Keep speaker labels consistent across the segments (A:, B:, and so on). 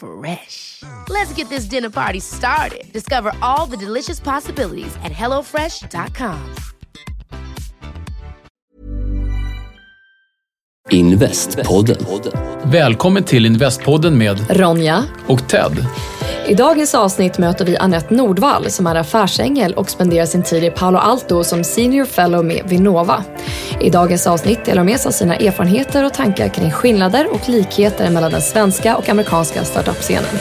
A: Fresh. Let's get this dinner party started. Discover all the delicious possibilities at hellofresh.com.
B: Investpodden.
C: Välkommen till Investpodden med
D: Ronja.
C: och Ted.
D: I dagens avsnitt möter vi Annette Nordvall som är affärsängel och spenderar sin tid i Palo Alto som senior fellow med Vinnova. I dagens avsnitt delar hon med sig av sina erfarenheter och tankar kring skillnader och likheter mellan den svenska och amerikanska startup-scenen.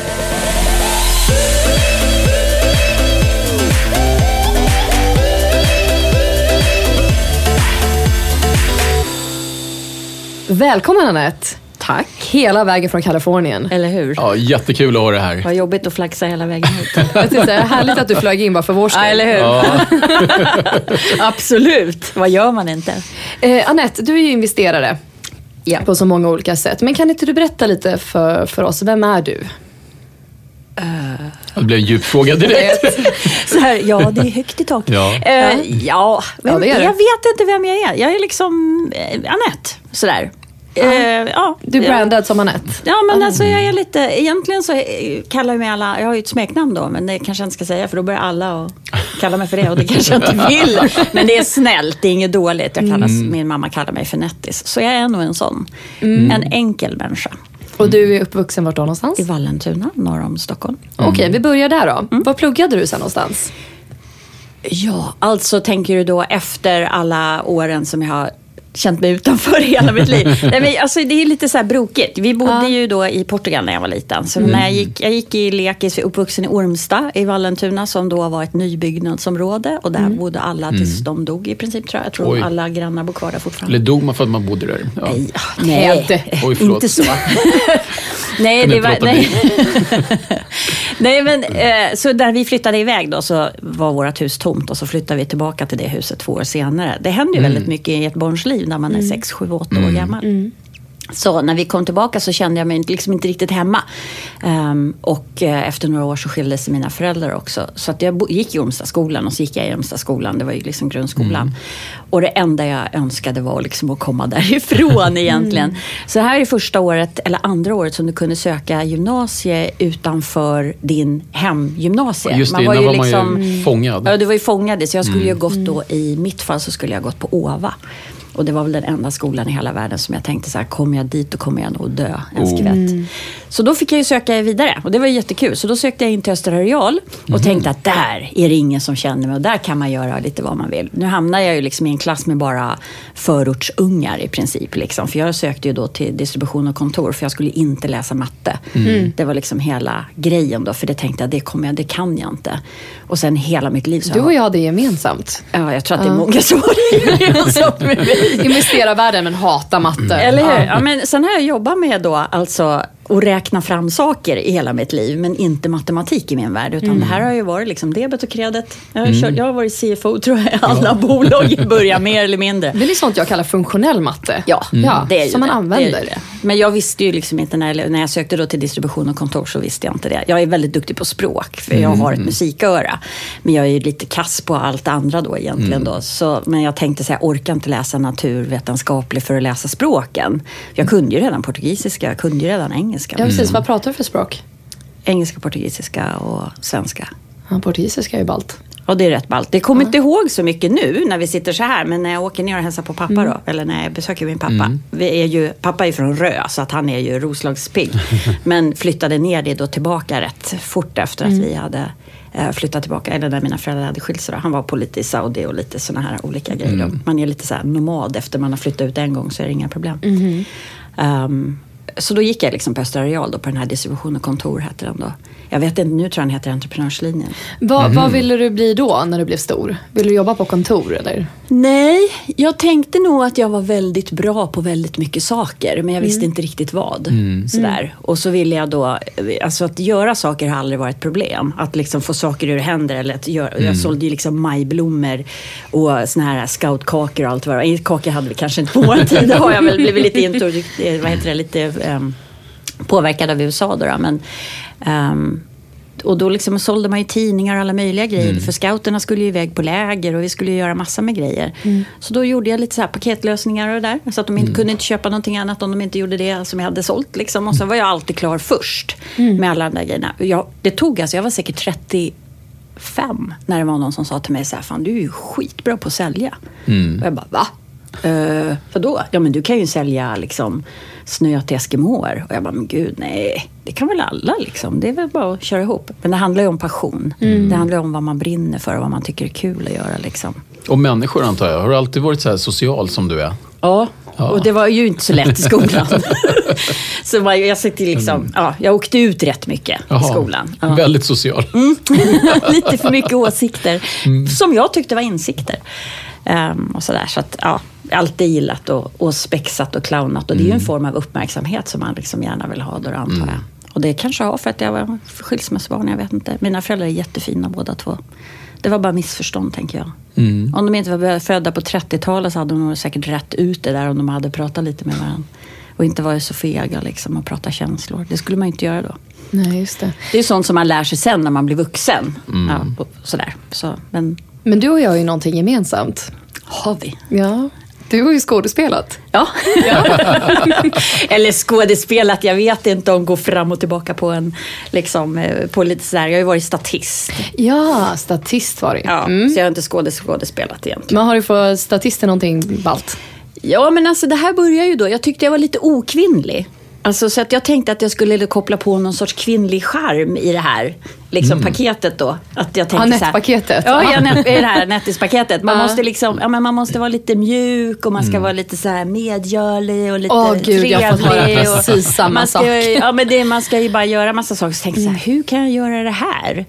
D: Välkommen Annette!
E: Tack.
D: Hela vägen från Kalifornien.
E: Eller hur?
C: Ja, jättekul att ha det här.
E: Vad jobbigt att flaxa hela vägen hit.
D: Jag säga, härligt att du flög in bara för vår skull.
E: ja, eller hur?
C: Ja,
E: Absolut. Vad gör man inte?
D: Eh, Annette, du är ju investerare
E: Ja.
D: på så många olika sätt. Men kan inte du berätta lite för, för oss, vem är du?
C: det blev en djup fråga direkt.
E: Så här, ja, det är högt i tak.
C: Ja.
E: Eh, ja, vem,
D: Ja, det det.
E: jag vet inte vem jag är. Jag är liksom eh, Annette, sådär. Eh, ja,
D: Du är brandad som Annette.
E: Ja, men alltså jag är lite... Egentligen så kallar ju mig alla... Jag har ju ett smeknamn då, men det kanske jag inte ska säga för då börjar alla att kalla mig för det och det kanske jag inte vill. Men det är snällt, det är inget dåligt. Jag kallas, Min mamma kallar mig för Nettis. Så jag är nog en sån. En enkel människa.
D: Och du är uppvuxen vart då någonstans?
E: I Vallentuna, norr om Stockholm.
D: Okej, vi börjar där då.
E: Mm.
D: Var pluggade du sen någonstans?
E: Ja, alltså tänker du då efter alla åren som jag har känt mig utanför hela mitt liv. Nej, men alltså, det är lite så här brokigt. Vi bodde
D: Ja.
E: ju då i Portugal när jag var liten. Så när jag, gick, jag gick i lekis, uppvuxen i Ormsta i Vallentuna som då var ett nybyggnadsområde. Och där bodde alla tills de dog i princip tror jag. Jag tror
C: Oj.
E: alla grannar bor kvar där fortfarande.
C: Eller dog man för att man bodde där? Ja.
E: Nej, nej.
C: Oj, förlåt.
E: inte så. nej, det var, nej. nej, men eh, så när vi flyttade iväg då så var vårt hus tomt och så flyttade vi tillbaka till det huset två år senare. Det händer ju väldigt mycket i ett barns liv när man är sex, sju, åtta år gammal. Så när vi kom tillbaka så kände jag mig liksom inte riktigt hemma. Ehm, och eh, efter några år så skilde sig mina föräldrar också. Så att jag gick i Ormstaskolan och så gick jag i Ormstaskolan. Det var ju liksom grundskolan. Och det enda jag önskade var liksom att komma därifrån egentligen. Så här är första året, eller andra året, som du kunde söka gymnasie utanför din hemgymnasie.
C: Just det, innan var man ju fångad.
E: Ja, du var ju fångad. Så jag skulle ju gått då, i mitt fall så skulle jag gått på OVA. Och det var väl den enda skolan i hela världen som jag tänkte så här, kommer jag dit då kommer jag nog dö en
C: Oh.
E: skvätt. Så då fick jag ju söka vidare och det var ju jättekul. Så då sökte jag in till Östra Real och tänkte att där är det ingen som känner mig och där kan man göra lite vad man vill. Nu hamnar jag ju liksom i en klass med bara förortsungar i princip. Liksom. För jag sökte ju då till distribution och kontor för jag skulle inte läsa matte. Det var liksom hela grejen då, för det tänkte jag, det, kommer jag, det kan jag inte. Och sen hela mitt liv så
D: Du och jag har det gemensamt.
E: Ja, jag tror att det är många som har det gemensamt med mig.
D: Investera världen men hata matte.
E: Eller hur?
D: Ja.
E: Ja, men sen har jag jobbat med då, alltså att räkna fram saker i hela mitt liv, men inte matematik i min värld. Utan det här har ju varit liksom debet och kredit. Jag har, kört, jag har varit CFO tror jag, i alla bolag i början, mer eller mindre.
D: Det är sånt jag kallar funktionell matte.
E: Ja,
D: ja
E: det är ju
D: som man
E: det.
D: använder.
E: Det det. Men jag visste ju liksom inte, när jag, när jag sökte då till distribution och kontor så visste jag inte det. Jag är väldigt duktig på språk, för jag har ett musiköra. Men jag är ju lite kass på allt andra då egentligen. Då. Så, men jag tänkte så här, jag orkar inte läsa naturvetenskaplig för att läsa språken. Jag kunde ju redan portugisiska, jag kunde ju redan engelska.
D: Ja, precis. Vad pratar du för språk?
E: Engelska, portugisiska och svenska.
D: Ja, portugisiska är ju ballt.
E: Och det är rätt ballt. Det kommer inte ihåg så mycket nu när vi sitter så här. Men när jag åker ner och hälsar på pappa
D: Mm.
E: då. Eller när jag besöker min pappa. Vi är ju, pappa är från Rö så att han är ju Roslagspigg. men flyttade ner det då tillbaka rätt fort efter
D: Mm.
E: att vi hade eh, flyttade tillbaka, eller när mina föräldrar hade skilt sig. Han var på lite i Saudi och lite sådana här olika grejer. då. Man är lite så här nomad efter man har flyttat ut en gång så är det inga problem. Ehm, så då gick jag liksom på Östra Areal då, på den här distribution och kontor hette den då. Jag vet inte, nu tror jag den heter Entreprenörslinjen.
D: Vad, vad ville du bli då när du blev stor? Vill du jobba på kontor eller?
E: Nej, jag tänkte nog att jag var väldigt bra på väldigt mycket saker, men jag visste inte riktigt vad. Sådär. Och så ville jag då, alltså att göra saker har aldrig varit ett problem. Att liksom få saker ur händer. Eller att göra, Jag sålde ju liksom majblommor och såna här scoutkakor och allt vad det var. Kakor hade vi kanske inte på vår tid, det har jag väl blivit lite, introdu- eh, vad heter det, lite ehm, påverkad av USA då. då. Men, ehm, och då liksom sålde man ju tidningar och alla möjliga grejer. För scouterna skulle ju iväg på läger och vi skulle göra massor med grejer. Så då gjorde jag lite så här paketlösningar och det där. Så att de inte kunde inte köpa någonting annat om de inte gjorde det som jag hade sålt. Liksom. Och så var jag alltid klar först med alla de där grejerna. Jag, det tog alltså, jag var säkert 35 när det var någon som sa till mig så här, fan du är ju skitbra på att sälja. Och jag bara, va? Uh, vadå? Ja men du kan ju sälja liksom snö till eskimåer. Och jag bara, men gud nej, det kan väl alla liksom. Det är väl bara att köra ihop. Men det handlar ju om passion. Det handlar ju om vad man brinner för och vad man tycker är kul att göra liksom.
C: Och människor antar jag. Har du alltid varit så här social som du är?
E: Ja, och det var ju inte så lätt i skolan. så man, jag, sitter liksom, ja, jag åkte ut rätt mycket i skolan. Ja.
C: Väldigt social.
E: Lite för mycket åsikter, som jag tyckte var insikter. Ehm, och sådär. Så att, ja, alltid gillat och, och spexat och clownat. Och det är ju en form av uppmärksamhet som man liksom gärna vill ha då, antar jag. Och det kanske jag har för att jag var skilsmässobarn, jag vet inte. Mina föräldrar är jättefina båda två. Det var bara missförstånd, tänker jag. Om de inte var födda på 30-talet så hade de nog säkert rätt ut det där om de hade pratat lite med varandra. Och inte varit så fega liksom och prata känslor. Det skulle man inte göra då.
D: Nej, just det.
E: Det är sånt som man lär sig sen när man blir vuxen. Ja, och sådär. Så, men
D: Men du och jag har ju någonting gemensamt.
E: har vi?
D: Ja. Du har ju skådespelat.
E: Ja. Eller skådespelat, jag vet inte om gå fram och tillbaka på en, liksom, eh, på lite sådär. Jag har ju varit statist.
D: Ja, statist var det
E: Ja,
D: mm.
E: Så jag har inte skådes, skådespelat egentligen.
D: Men har du för statister någonting ballt?
E: Ja, men alltså det här börjar ju då. Jag tyckte jag var lite okvinnlig. Alltså, så att jag tänkte att jag skulle koppla på någon sorts kvinnlig charm i det här liksom, paketet då. Att jag tänkte så här-
D: Anette-paketet.
E: Ja,
D: Ja.
E: net, i det här Nettis-paketet. Man, måste liksom, ja, men man måste vara lite mjuk och man ska vara lite så här medgörlig och lite
D: Åh, gud, jag har fått höra
E: trevlig. och-
D: precis samma
E: man ska,
D: sak.
E: Ja, men det, man ska ju bara göra massa saker. Så tänkte jag så här, hur kan jag göra det här?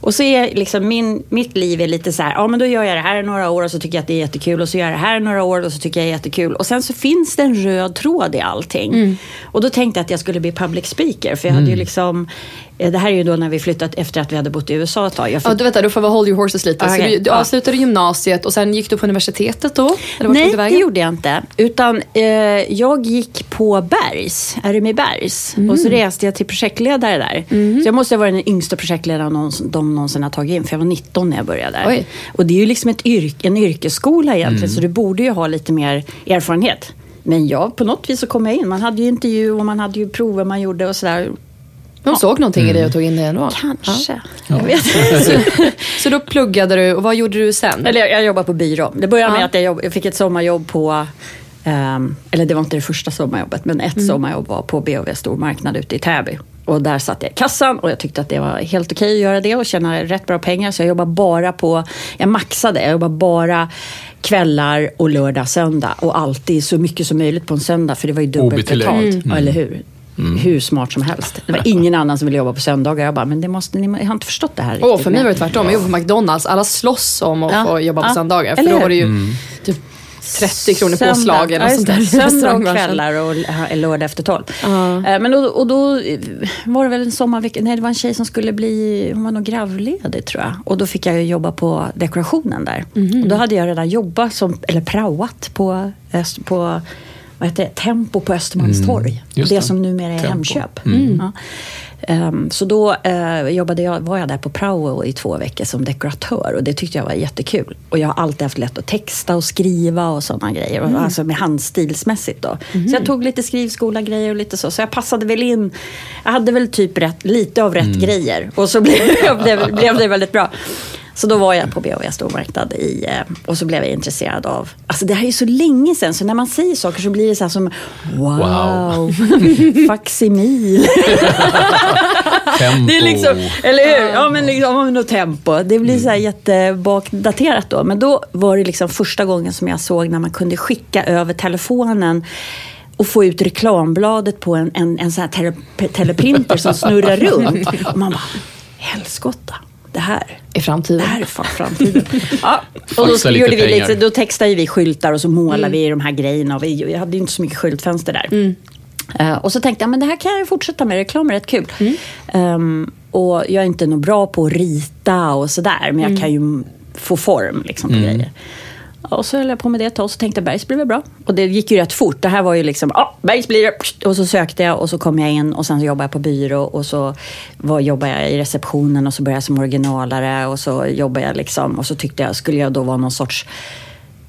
E: Och så är liksom min, mitt liv är lite så här, ja men då gör jag det här i några år och så tycker jag att det är jättekul. Och så gör jag det här i några år och så tycker jag det är jättekul. Och sen så finns det en röd tråd i allting.
D: Mm.
E: Och då tänkte jag att jag skulle bli public speaker. För jag hade ju liksom, eh, det här är ju då när vi flyttat efter att vi hade bott i USA ett tag. Jag
D: Ja, du vet, du får väl hold your horses lite. Så
E: Okej,
D: du, du
E: ja.
D: avslutade gymnasiet och sen gick du på universitetet då?
E: Nej, det gjorde jag inte. Utan eh, jag gick på Bergs, RMI Bergs. Och så reste jag till projektledare där. Så jag måste ha varit den yngsta projektledaren någonsin- de någonsin har tagit in. För jag var 19 när jag började där.
D: Oj.
E: Och det är ju liksom ett yrk, en yrkesskola egentligen. Så du borde ju ha lite mer erfarenhet. Men ja, på något vis så kom jag in. Man hade ju intervju och man hade ju prover man gjorde och sådär.
D: De såg någonting i dig och tog in dig ändå?
E: Kanske. Jag vet
D: Så, så då pluggade du och vad gjorde du sen?
E: Eller jag, jag jobbar på byrå. Det började med
D: Ja.
E: att jag, jobb, jag fick ett sommarjobb på ehm, eller det var inte det första sommarjobbet, men ett sommarjobb var på BOV stormarknad ute i Täby. Och där satt jag i kassan och jag tyckte att det var helt okej att göra det och tjäna rätt bra pengar. Så jag jobbade bara på, jag maxade, jag jobbade bara kvällar och lördag, söndag. Och alltid så mycket som möjligt på en söndag, för det var ju dubbelt betalt. Ja, eller hur? Hur smart som helst. Det var ingen annan som ville jobba på söndagar. Jag bara, men det måste, ni, jag har inte förstått det här riktigt.
D: Åh, för mig var det tvärtom. Jag jobbade på McDonalds. Alla slåss om att
E: Ja.
D: få jobba på
E: Ja.
D: söndagar. För
E: Eller
D: då var det ju typ 30 kronor påslag eller
E: ja,
D: sånt där.
E: Söndag och kvällar och eh, lördag efter tolv. Eh, Men då, och då eh, var det väl en sommarvecka, nej det var en tjej som skulle bli, hon var nog gravledig tror jag. Och då fick jag ju jobba på dekorationen där.
D: Mhm.
E: Och då hade jag redan jobbat, som, eller praoat på, på vad heter det? Tempo på Östermalmstorg.
C: just
E: det,
C: det.
E: som numera är
C: Tempo.
E: Hemköp. Ja. Ehm, så då eh, jobbade jag, var jag där på prao i två veckor som dekoratör och det tyckte jag var jättekul. Och jag har alltid haft lätt att texta och skriva och sådana grejer. Och, Alltså med handstilsmässigt då. Så jag tog lite skrivskola grejer och lite så. Så jag passade väl in. Jag hade väl typ rätt, lite av rätt grejer. Och så blev, blev, blev det väldigt bra. Så då var jag på BHV stormarknad i, eh, och så blev jag intresserad av... Alltså det här är ju så länge sedan, så när man säger saker så blir det så här som wow,
C: Wow.
E: facsimil.
C: Tempo.
E: Det är liksom, eller hur? Ja, men liksom, och tempo. Det blir så här jättebakdaterat då. Men då var det liksom första gången som jag såg när man kunde skicka över telefonen och få ut reklambladet på en, en, en sån här tele, teleprinter som snurrar runt. Och man bara, helskotta. Det här,
D: I framtiden.
E: det här är fan framtiden. ja, och då,
C: lite
E: gjorde vi lite, då textade vi skyltar och så målade vi de här grejerna. Och vi, jag hade ju inte så mycket skyltfönster där. Eh, och så tänkte jag, men det här kan jag fortsätta med. Reklam är rätt kul. Ehm, och jag är inte nog bra på att rita och sådär. Men jag kan ju få form liksom, på grejer. Och så höll jag på med det ett tag och så tänkte jag Bergs blir väl bra. Och det gick ju rätt fort. Det här var ju liksom, ja, Bergs blir det. Och så sökte jag och så kom jag in och sen så jobbade jag på byrå och så var, jobbade jag i receptionen och så började jag som originalare och så jobbade jag liksom och så tyckte jag, skulle jag då vara någon sorts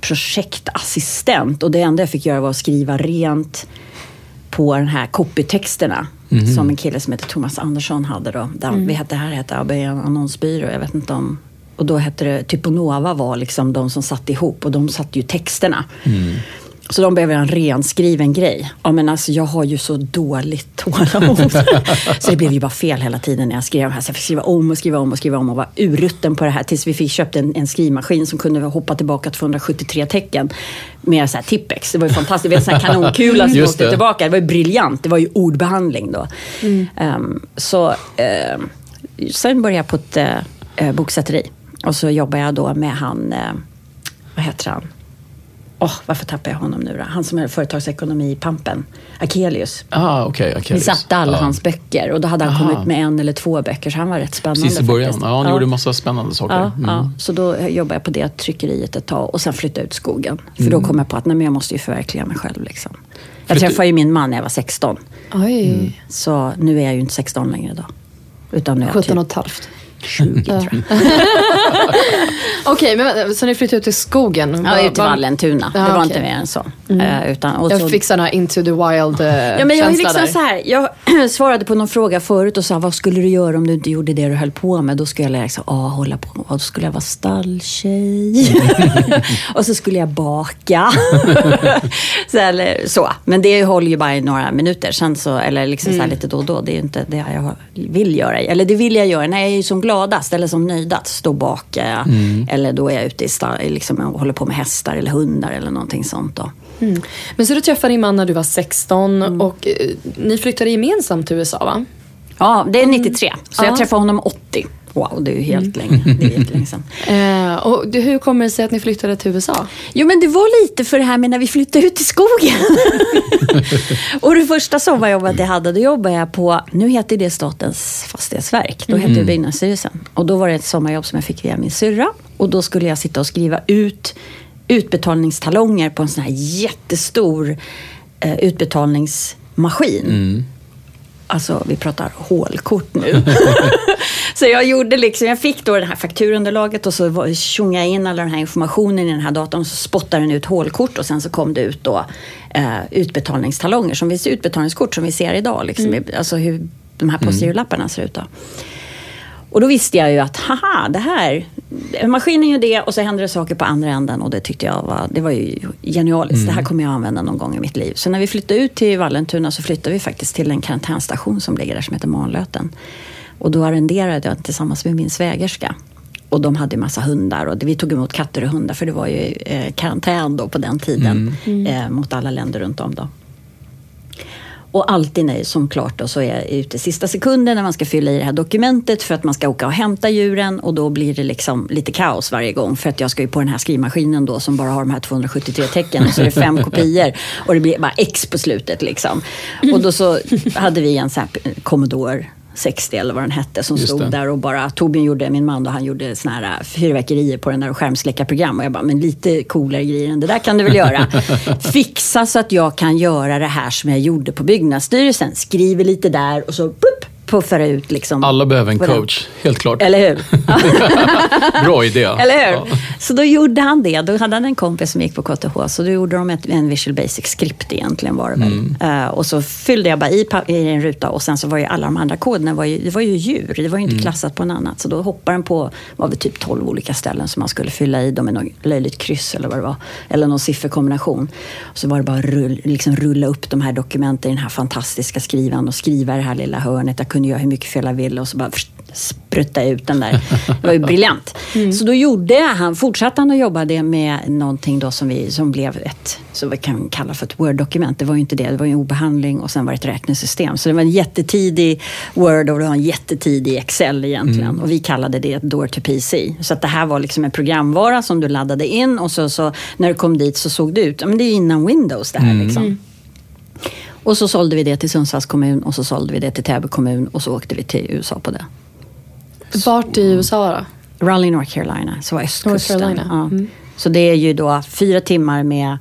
E: projektassistent och det enda jag fick göra var att skriva rent på den här copytexterna som en kille som heter Thomas Andersson hade då. Där Vi hette, här hette AB annonsbyrå, jag vet inte om... Och då hette det, Typonova var liksom de som satte ihop och de satte ju texterna. Så de behöver en renskriven grej. Ja, men alltså, jag har ju så dåligt tålamod. så det blev ju bara fel hela tiden när jag skrev här. Så jag fick skriva om och skriva om och skriva om och var urrutten på det här. Tills vi fick köpt en, en skrivmaskin som kunde hoppa tillbaka 273 tecken. Med så här Tippex. Det var ju fantastiskt. Det var en sån här kanonkula som åkte tillbaka. Det var ju briljant. Det var ju ordbehandling då. Ehm, så ehm, sen började jag på ett eh, boksätteri. Och så jobbade jag då med han, eh, vad heter han? Åh, varför tappar jag honom nu då? Han som är företagsekonomi i Pampen. Akelius.
C: Ah, okay,
E: Vi satte alla hans böcker och då hade han
C: Aha.
E: kommit med en eller två böcker så han var rätt spännande.
C: Precis i början.
E: faktiskt.
C: Ja, han gjorde massa spännande saker.
E: Ja,
C: Mm.
E: ja, så då jobbade jag på det tryckeriet ett tag och sen flyttade ut skogen. För
C: Mm.
E: då kom jag på att nej, men jag måste ju förverkliga mig själv. Liksom. Jag
C: Flytt-
E: träffade ju min man när jag var 16.
D: Oj.
E: Så nu är jag ju inte 16 längre då. Utan nu är jag
D: 17
E: typ
D: och ett halvt.
E: 20 tror jag.
D: Okej, men så ni flyttade ut till skogen?
E: Ja, ut till Vallentuna.
D: Ja,
E: det var
D: okej.
E: inte mer än så. Eh, utan, och så
D: Jag fick sådana into the wild eh,
E: Ja, men jag, liksom
D: där.
E: så här, jag svarade på någon fråga förut och sa vad skulle du göra om du inte gjorde det du höll på med? Då skulle jag liksom, ah, hålla på. Då skulle jag vara stalltjej. och så skulle jag baka. så, eller, så. Men det håller ju bara i några minuter. Sen så, eller liksom så här lite då och då. Det är ju inte det jag vill göra. Eller det vill jag göra när jag är som gladast eller som nöjdast. Stå och baka. Eller då är jag ute i stall, liksom, och håller på med hästar eller hundar eller någonting sånt. Då.
D: Mm. Men så du träffade din man när du var 16
E: Mm.
D: och eh, ni flyttade gemensamt till USA va?
E: Ja, det är 93. Så
D: Ja.
E: jag träffade honom 80. Wow, det är ju helt länge. Det är jättelänge sedan.
D: Eh, och hur kommer det sig att ni flyttade till USA?
E: Jo, men det var lite för det här med när vi flyttade ut i skogen. och det första sommarjobbet jag hade, då jobbade jag på, nu heter det Statens fastighetsverk, då heter det Byggnadsstyrelsen. Och då var det ett sommarjobb som jag fick via min syrra. Och då skulle jag sitta och skriva ut utbetalningstalonger på en sån här jättestor eh, utbetalningsmaskin. Alltså, vi pratar hålkort nu. så jag gjorde liksom, jag fick då det här fakturunderlaget och så tjongade jag in all den här informationen i den här datorn och så spottade den ut hålkort och sen så kom det ut då eh, utbetalningstalonger, som vi, utbetalningskort som vi ser idag. Liksom, Alltså hur de här postgirolapparna ser ut då. Och då visste jag ju att, haha, det här, maskinen gör det och så händer det saker på andra änden och det tyckte jag var, det var ju genialiskt. Det här kommer jag använda någon gång i mitt liv. Så när vi flyttade ut till Vallentuna så flyttade vi faktiskt till en karantänstation som ligger där som heter Manlöten. Och då arrenderade jag tillsammans med min svägerska. Och de hade en massa hundar och vi tog emot katter och hundar för det var ju eh, karantän då på den tiden eh, mot alla länder runt om. Då. Och alltid nej, som klart då, så är jag ute sista sekunden när man ska fylla i det här dokumentet för att man ska åka och hämta djuren och då blir det liksom lite kaos varje gång för att jag ska ju på den här skrivmaskinen då som bara har de här 273 tecken och så är det fem kopior och det blir bara X på slutet liksom. Och då så hade vi en sån här Commodore 60 eller vad den hette som
C: Just
E: stod
C: det.
E: där och bara Torbjörn gjorde, min man då, han gjorde såna här äh, fyrverkerier på den där och skärmsläckarprogram och jag bara, men lite coolare grejer än det där kan du väl göra. Fixa så att jag kan göra det här som jag gjorde på byggnadsstyrelsen. Skriver lite där och så plupp, puffar ut liksom.
C: Alla behöver en
E: på den.
C: coach, helt klart.
E: Eller hur?
C: Bra idé.
E: Eller hur?
C: Ja.
E: Så då gjorde han det. Då hade han en kompis som gick på KTH. Så då gjorde de ett, en Visual Basic-skript egentligen var det väl.
C: Mm.
E: Eh, och så fyllde jag bara i, i en ruta och sen så var ju alla de andra koderna var ju, det var ju djur. Det var ju inte
C: Mm.
E: klassat på något annat. Så då hoppade den på, var det typ 12 olika ställen som man skulle fylla i. dem med något löjligt kryss eller vad det var. Eller någon sifferkombination. Och så var det bara att rull, liksom rulla upp de här dokumenten i den här fantastiska skrivan och skriva i det här lilla hörnet. Jag kunde göra hur mycket fel jag ville och så bara sprutta ut den där. Det var ju briljant. Så då gjorde han, fortsatte han att jobba det med någonting då som, vi, som blev ett, så vi kan kalla för ett Word-dokument. Det var ju inte det, det var ju en obehandling och sen var det ett räknesystem. Så det var en jättetidig Word och det var en jättetidig Excel egentligen. Och vi kallade det ett Door to PC. Så att det här var liksom en programvara som du laddade in och så, så när du kom dit så såg det ut, men det är innan Windows det här liksom. Och så sålde vi det till Sundsvalls kommun och så sålde vi det till Täby kommun och så åkte vi till USA på det.
D: Vart i USA då?
E: Raleigh, North Carolina, så var östkusten.
D: North Carolina.
E: Ja. Så det är ju då fyra timmar med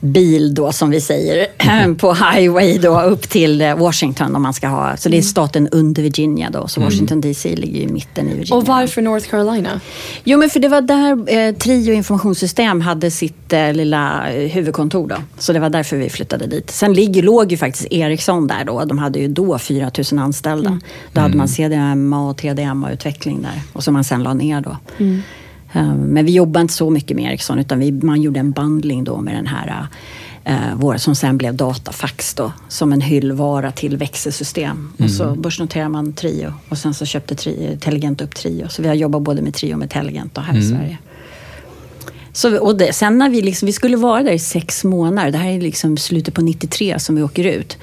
E: bil då som vi säger på highway då upp till eh, Washington om man ska ha. Så det är staten under Virginia då. Så Washington DC ligger i mitten i Virginia.
D: Och varför North Carolina?
E: Jo, men för det var där eh, Trio informationssystem hade sitt eh, lilla eh, huvudkontor. Då. Så det var därför vi flyttade dit. Sen ligger, låg ju faktiskt Ericsson där då. De hade ju då 4 000 anställda. Då hade man CDMA och TDMA-utveckling där. Och som man sen la ner då. Eh, Men vi jobbade inte så mycket med Ericsson utan vi, man gjorde en bundling då med den här eh, vår, som sen blev Datafax då, som en hyllvara till växelsystem. Och så börsnoterade man Trio och sen så köpte Trio, Teligent upp Trio. Så vi har jobbat både med Trio och med Teligent då här i Sverige. Så, och det, sen när vi, liksom, vi skulle vara där i sex månader, det här är liksom slutet på 93 som vi åker ut.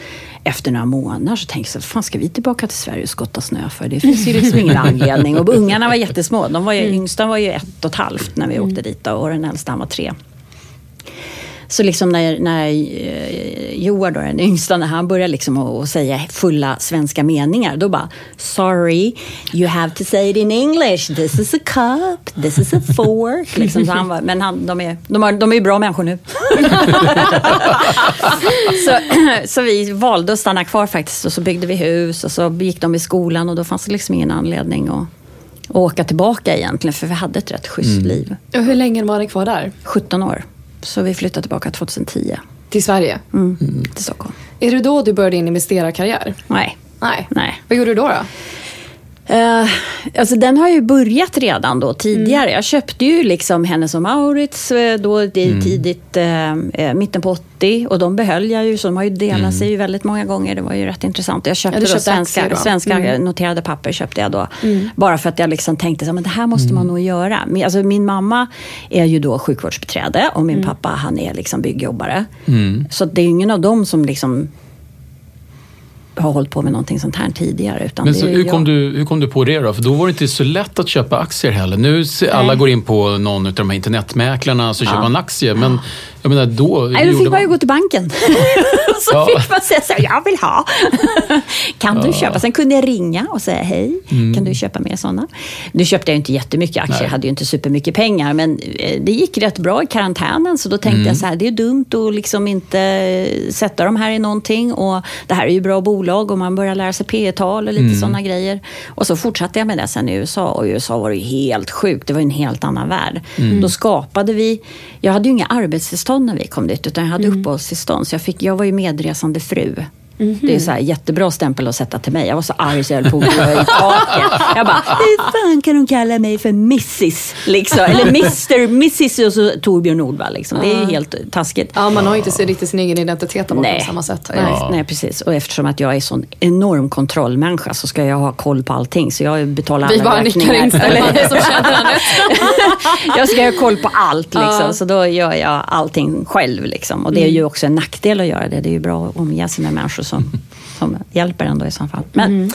E: Efter några månader så tänkte jag, fan ska vi tillbaka till Sverige och skotta snö för? Det finns ju liksom ingen anledning. Och ungarna var jättesmå. De var ju, Yngsta var ju ett och ett halvt när vi åkte dit och den äldsta var tre. Så liksom när, när eh, Joar, då, den yngsta, när han började liksom att, att säga fulla svenska meningar, då bara Sorry, you have to say it in English. This is a cup, this is a fork. Liksom, så han var, men han, de, är, de, har, de är ju bra människor nu. så, så vi valde att stanna kvar faktiskt och så byggde vi hus och så gick de i skolan och då fanns det liksom ingen anledning att, att åka tillbaka egentligen för vi hade ett rätt schysst liv.
D: Och hur länge var ni kvar där?
E: 17 år. Så vi flyttade tillbaka 2010
D: Till Sverige?
E: mm, till Stockholm.
D: Är det då du började din investerarkarriär?
E: Nej.
D: Nej.
E: Nej.
D: Vad gjorde du då? då?
E: Eh, alltså den har ju börjat redan då tidigare. Jag köpte ju liksom Hennes och Mauritz eh, då det är tidigt, eh, mitten på 80 och de behöll jag ju så de har ju delat sig ju väldigt många gånger. Det var ju rätt intressant. Jag köpte,
D: Ja, köpte
E: svenska,
D: då.
E: svenska
D: Mm.
E: noterade papper köpte jag då. Bara för att jag liksom tänkte att det här måste man nog göra. Min, alltså, min mamma är ju då sjukvårdsbiträde och min pappa han är liksom byggjobbare. Så det är ingen av dem som liksom har hållit på med någonting sånt här tidigare. Utan
C: Men så, hur,
E: jag.
C: kom du, hur kom du på det då? För då var det inte så lätt att köpa aktier heller. Nu alla går in på någon av de här internetmäklarna så köper man aktier. Men jag menar då...
E: Nej, då fick man ju gå till banken. så
C: Ja.
E: fick man säga så här, jag vill ha. kan du köpa? Sen kunde jag ringa och säga hej, kan du köpa mer sådana? Nu köpte jag inte jättemycket aktier,
C: Nej.
E: hade ju inte supermycket pengar. Men eh, det gick rätt bra i karantänen. Så då tänkte jag så här, det är dumt att liksom inte eh, sätta de här i någonting. Och det här är ju bra bolag och man börjar lära sig P tal och lite sådana grejer. Och så fortsatte jag med det sen i USA. Och i USA var det ju helt sjukt, det var en helt annan värld. Då skapade vi, jag hade ju inga arbetstillstånd när vi kom dit, utan jag hade uppehållstillstånd. Så jag, fick, jag var ju medresande fru. Det är så här jättebra stämpel att sätta till mig. Jag var så arg så jag höll på att gå i taket. Jag bara, hur fan kan de kalla mig för Mrs? Liksom. Eller Mr, Mrs och så Torbjörn Nordvall. Liksom. Det är ju helt taskigt.
D: Ja, man har ju inte riktigt sin egen identitet på samma sätt.
E: Nej. Nej, precis. Och eftersom att jag är sån enorm kontrollmänniska så ska jag ha koll på allting. Så jag betalar
D: Vi
E: alla
D: bara nickar
E: räkningar.
D: instämmande som känner henne.
E: jag ska ha koll på allt liksom.
D: Ja.
E: Så då gör jag allting själv liksom. Och det är ju också en nackdel att göra det. Det är ju bra att omge sig med människor som, som hjälper ändå i så fall. Men,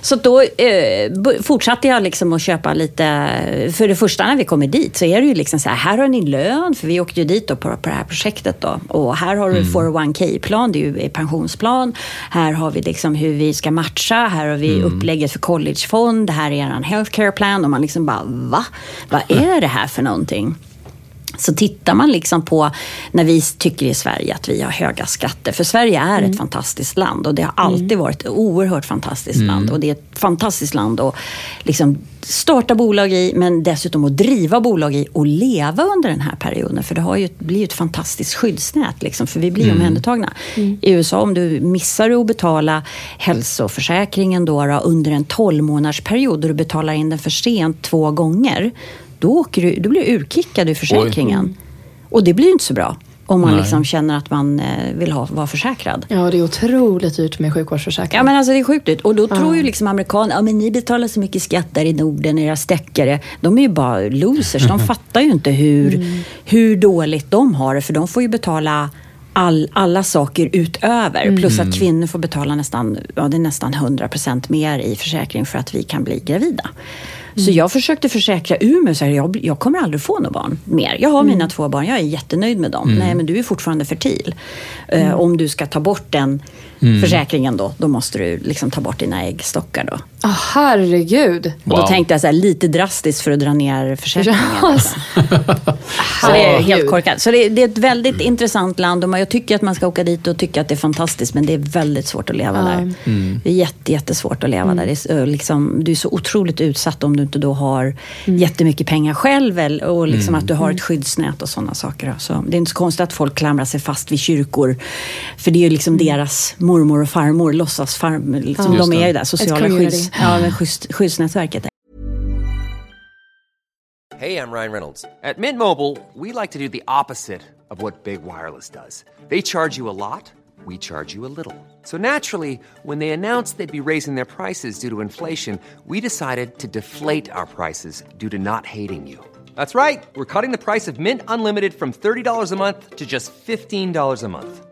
E: Så då eh, fortsatte jag liksom att köpa lite. För det första när vi kommer dit så är det ju liksom så här. Här har ni lön. För vi åkte ju dit då på, på det här projektet då. Och här har du 401k-plan. Det är ju en pensionsplan. Här har vi liksom hur vi ska matcha. Här har vi upplägget för collegefond. Det här är er healthcare plan. Och man liksom bara, va? Vad är det här för någonting? Så tittar man liksom på när vi tycker i Sverige att vi har höga skatter. För Sverige är
D: Mm.
E: ett fantastiskt land och det har alltid varit ett oerhört fantastiskt land. Och det är ett fantastiskt land att liksom starta bolag i men dessutom att driva bolag i och leva under den här perioden. För det har ju, blir ju ett fantastiskt skyddsnät liksom, för vi blir
D: Mm.
E: omhändertagna. I USA om du missar att betala hälsoförsäkringen då, då, under en 12 månaders period och du betalar in den för sent två gånger. Då, åker du, då blir du urkickad ur försäkringen. Och det blir ju inte så bra. Om man liksom känner att man eh, vill ha, vara försäkrad.
D: Ja, det är otroligt dyrt med sjukvårdsförsäkring.
E: Ja men alltså det är sjukt ut. Och då tror ju liksom amerikaner, ja men ni betalar så mycket skatt där i Norden, era stäckare. De är ju bara losers. De fattar ju inte hur, hur dåligt de har det. För de får ju betala all, alla saker utöver. Plus att kvinnor får betala nästan, ja, det är nästan 100% mer i försäkring för att vi kan bli gravida. Så jag försökte försäkra ur mig och sa jag, jag kommer aldrig få några barn mer. Jag har mina två barn, jag är jättenöjd med dem. Nej, men du är fortfarande fertil. Eh, om du ska ta bort den försäkringen då, då måste du liksom ta bort dina äggstockar då.
D: Ah, herregud.
E: Och då tänkte jag så här, lite drastiskt för att dra ner försäkringen.
D: Alltså.
E: Så det är helt korkat. Så det, det är ett väldigt intressant land och jag tycker att man ska åka dit och tycka att det är fantastiskt men det är väldigt svårt att leva där. Det är jätte, jättesvårt att leva där. Det är, så, liksom, du är så otroligt utsatt om du inte då har jättemycket pengar själv och liksom att du har ett skyddsnät och sådana saker. Så det är inte så konstigt att folk klamrar sig fast vid kyrkor. För det är ju liksom deras mormor och farmor, låtsasfarmor. Liksom,
C: Just
E: de är
C: det.
E: ju där, sociala skydds, ja, mm. men skydds, skyddsnätverket.
F: Hey, I'm Ryan Reynolds. At Mint Mobile, we like to do the opposite of what Big Wireless does. They charge you a lot, we charge you a little. So naturally, when they announced they'd be raising their prices due to inflation, we decided to deflate our prices due to not hating you. That's right. We're cutting the price of Mint Unlimited from $30 a month to just $15 a month.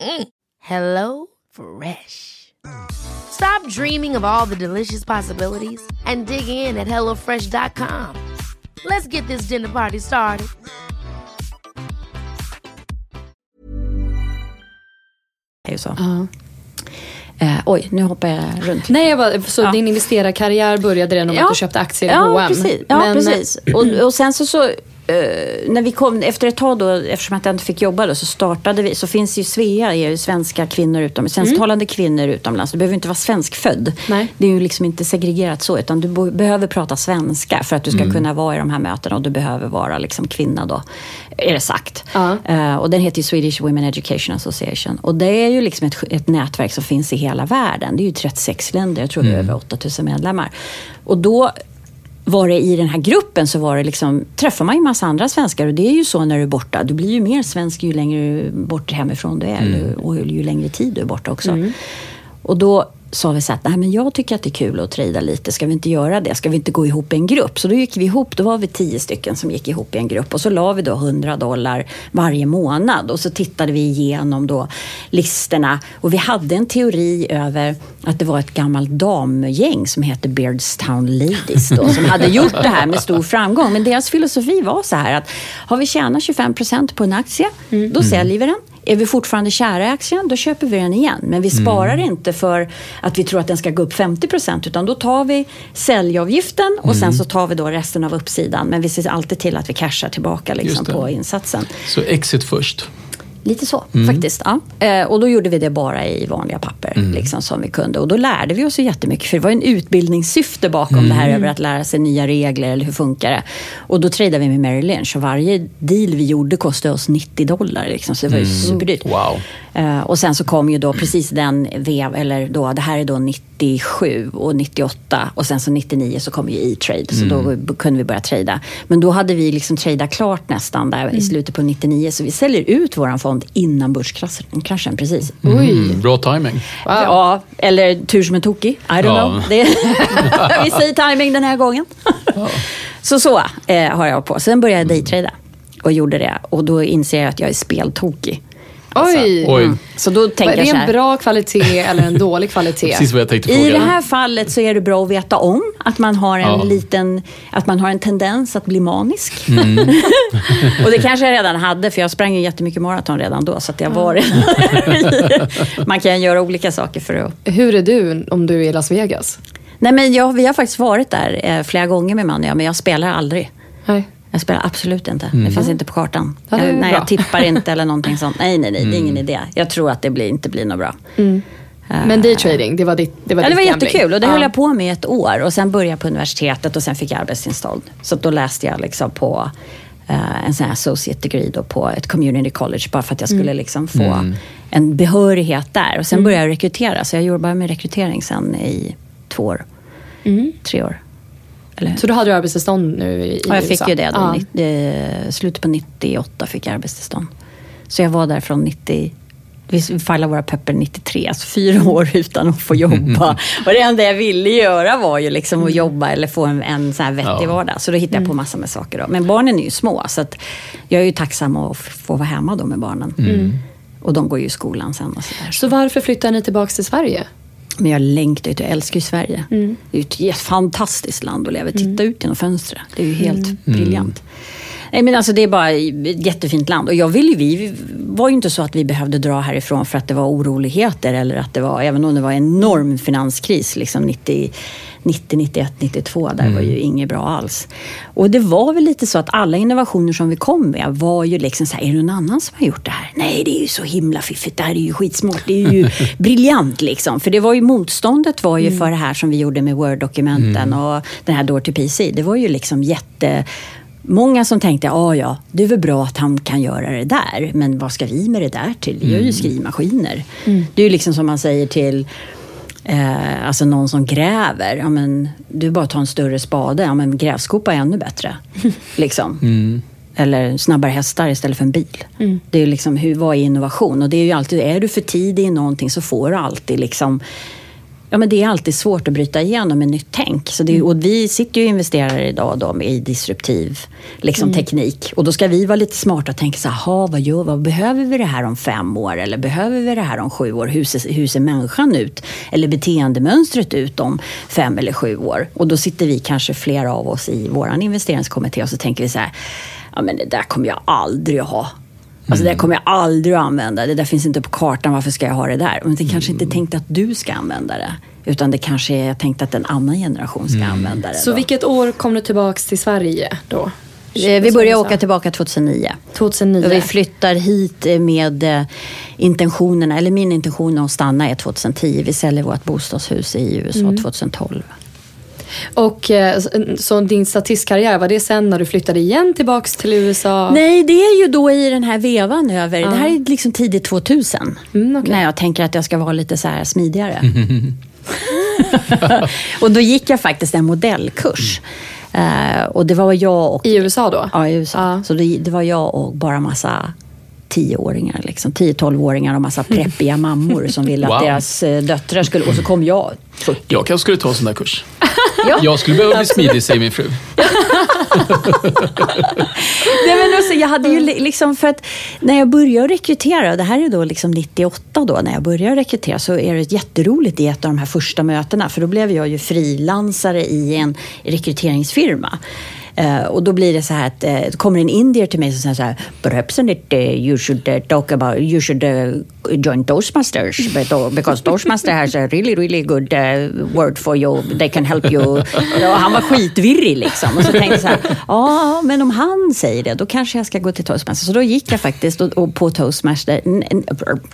A: Mm. Hello Fresh. Stop dreaming of all the delicious possibilities and dig in at HelloFresh.com. Let's get this dinner party started.
E: Det är ju så. Eh, oj, nu hoppar jag runt.
D: Nej, jag bara, så
E: Ja.
D: din investerarkarriär började redan med att du köpte aktier i
E: ja,
D: H&M.
E: Precis. Ja,
D: Men-
E: precis. Och, och sen så, så eh, när vi kom, efter ett tag då, eftersom att jag inte fick jobba då, så startade vi, så finns ju Svea, är ju svenska kvinnor utomlands, svensktalande kvinnor utomlands. Du behöver inte vara svenskfödd.
D: Nej.
E: Det är ju liksom inte segregerat så, utan du bo, behöver prata svenska för att du ska kunna vara i de här mötena och du behöver vara liksom kvinna då, är det sagt.
D: Ja.
E: Eh, och den heter ju Swedish Women Education Association. Och det är ju liksom ett, ett nätverk som finns i hela världen. Det är ju 36 länder, jag tror det är över 8000 medlemmar. Och då var det i den här gruppen så var det liksom, träffar man ju massa andra svenskar och det är ju så när du är borta. Du blir ju mer svensk ju längre bort hemifrån du är och ju längre tid du är borta också. Och då sa vi så nej men jag tycker att det är kul att trada lite, ska vi inte göra det? Ska vi inte gå ihop i en grupp? Så då gick vi ihop, då var vi tio stycken som gick ihop i en grupp och så la vi då 100 dollar varje månad och så tittade vi igenom då listorna och vi hade en teori över att det var ett gammalt damgäng som hette Beardstown Ladies då, som hade gjort det här med stor framgång. Men deras filosofi var så här att har vi tjänat 25 procent på en aktie, då säljer vi den. Är vi fortfarande kära i aktien, då köper vi den igen. Men vi sparar inte för att vi tror att den ska gå upp 50 procent, utan då tar vi säljavgiften och sen så tar vi då resten av uppsidan. Men vi ser alltid till att vi cashar tillbaka liksom, på insatsen.
C: Så exit först.
E: Lite så faktiskt. Ja. Eh, och då gjorde vi det bara i vanliga papper liksom, som vi kunde. Och då lärde vi oss ju jättemycket. För det var en utbildningssyfte bakom det här över att lära sig nya regler eller hur funkar det. Och då tradade vi med Merrill Lynch och varje deal vi gjorde kostade oss 90 dollar. Liksom, så det var ju superdyrt.
C: Wow.
E: Eh, och sen så kom ju då precis den vev, eller då, det här är då 97 och 98 och sen så 99 så kom ju E-trade så då b- kunde vi börja trada. Men då hade vi liksom tradat klart nästan där i slutet på 99 så vi säljer ut våran fond innan börskraschen kraschen, precis.
C: Mm, bra timing.
E: Ja, eller tur som en tokig. I don't
C: Ja.
E: know. Det, vi säger timing den här gången. så så eh, har jag på. Sen började jag daytrada och gjorde det. Och då inser jag att jag är speltokig.
D: Oj!
C: Oj,
E: Så då
D: Är
E: tänker
D: det
E: jag så
D: en
E: här.
D: bra kvalitet eller en dålig kvalitet?
C: precis vad jag tänkte
E: I det
C: fråga.
E: här fallet så är det bra att veta om att man har en
C: Ja.
E: liten, att man har en tendens att bli manisk.
C: Mm.
E: och det kanske jag redan hade, för jag sprang ju jättemycket maraton redan då, så att jag var Man kan göra olika saker för att...
D: Hur är du om du är i Las Vegas?
E: Nej men jag, vi har faktiskt varit där eh, flera gånger med man och jag, men jag spelar aldrig.
D: Nej.
E: Jag spelar absolut inte.
C: Mm.
E: Det finns inte på kartan.
D: Ja,
E: jag, nej,
D: bra. Mm.
E: jag tippar inte eller någonting sånt. Nej, nej, nej. Det är ingen idé. Jag tror att det blir, inte blir något bra.
D: Men daytrading, det var ditt det var
E: Ja, det var
D: gambling.
E: jättekul och det
D: Ja.
E: höll jag på med i ett år. Och sen började jag på universitetet och sen fick jag arbetstillstånd. Så då läste jag liksom på eh, en sån här associate degree då på ett community college. Bara för att jag skulle liksom få en behörighet där. Och sen började jag rekrytera. Så jag jobbade med rekrytering sen i två år. Tre år. Eller?
D: Så då hade du arbetstillstånd nu i, i
E: Ja, jag fick
D: USA?
E: ju det då.
D: Ja.
E: Eh, slutet på 98 fick jag arbetstillstånd. Så jag var där från 90... Vi filade våra papper 93, alltså fyra år utan att få jobba. Och det enda jag ville göra var ju liksom att jobba eller få en, en sån här vettig
C: Ja.
E: vardag. Så då hittade jag på massor med saker. Då. Men barnen är ju små, så att jag är ju tacksam att få vara hemma då med barnen. Och de går ju i skolan sen och sådär.
D: Så varför flyttade ni tillbaka till Sverige?
E: Men jag längtar ju, jag älskar ju Sverige. Det är ju ett fantastiskt land att leva i. Titta ut genom fönstret. Det är ju helt briljant. Nej, men alltså, det är bara ett jättefint land. Och jag vill ju, vi var ju inte så att vi behövde dra härifrån för att det var oroligheter. Eller att det var, även om det var en enorm finanskris liksom 90, 90 91, 92. Där var ju inget bra alls. Och det var väl lite så att alla innovationer som vi kom med var ju liksom så här, är det någon annan som har gjort det här? Nej, det är ju så himla fiffigt. Det här är ju skitsmart. Det är ju briljant liksom. För det var ju motståndet var ju för det här som vi gjorde med Word-dokumenten och den här Door to PC. Det var ju liksom jätte... Många som tänkte, ja ja, det är väl bra att han kan göra det där, men vad ska vi med det där till? Vi gör ju skrivmaskiner. Det är ju liksom som man säger till eh, alltså någon som gräver. Ja, men, du bara tar en större spade, ja, men grävskopa är ännu bättre. liksom. Eller snabbare hästar istället för en bil. Det är liksom, hur, vad är innovation? Och det är ju alltid, är du för tidig i någonting så får du alltid liksom Ja, men det är alltid svårt att bryta igenom med nytt tänk. Så det, och vi sitter ju investerar idag då i disruptiv liksom, teknik. Och då ska vi vara lite smarta och tänka så här, "Ha, vad, gör, vad behöver vi det här om fem år? Eller behöver vi det här om sju år? Hur ser, hur ser människan ut? Eller beteendemönstret ut om fem eller sju år? Och då sitter vi kanske flera av oss i vår investeringskommitté och så tänker vi så här, ja men det där kommer jag aldrig att ha. Alltså det där kommer jag aldrig att använda. Det där finns inte på kartan. Varför ska jag ha det där? Men det kanske inte är tänkt att du ska använda det. Utan det kanske är tänkt att en annan generation ska använda det.
D: Så
E: då.
D: vilket år kom du tillbaka till Sverige då?
E: Eh, Vi började åka tillbaka 2009.
D: 2009.
E: Och vi flyttar hit eh, med eh, intentionerna, eller min intention att stanna är 2010. Vi säljer vårt bostadshus i USA
D: Mm.
E: 2012.
D: Och eh, så- din statistkarriär, var det sen när du flyttade igen tillbaks till USA?
E: Nej, det är ju då i den här vevan över. Det här är liksom tidigt 2000.
D: Mm, okej.
E: När jag tänker att jag ska vara lite så här smidigare. och då gick jag faktiskt en modellkurs. Eh, och det var jag och...
D: I USA då?
E: Ja, i USA.
D: Ja.
E: Så det, det var jag och bara massa tioåringar, liksom. 10-12-åringar och massa preppiga mammor som ville att
C: Wow.
E: deras eh, döttrar skulle... Och så kom jag 40.
C: Jag kanske skulle ta en sån där kurs.
E: Ja.
C: Jag skulle behöva bli smidig, säger min fru.
E: Nej, men alltså, jag hade ju li- liksom för att när jag började rekrytera, och det här är då liksom 98 då när jag började rekrytera, så är det jätteroligt i ett av de här första mötena, för då blev jag ju frilansare i en rekryteringsfirma. Eh, och då blir det så här att eh, det kommer en indier till mig som säger så här, perhaps it, uh, you should uh, talk about, you should uh, join Toastmasters but, uh, because Toastmaster has a really, really good word for you, they can help you. Och han var skitvirrig liksom. Och så tänkte jag så här, ja men om han säger det, då kanske jag ska gå till Toastmasters. Så då gick jag faktiskt och, och på Toastmaster,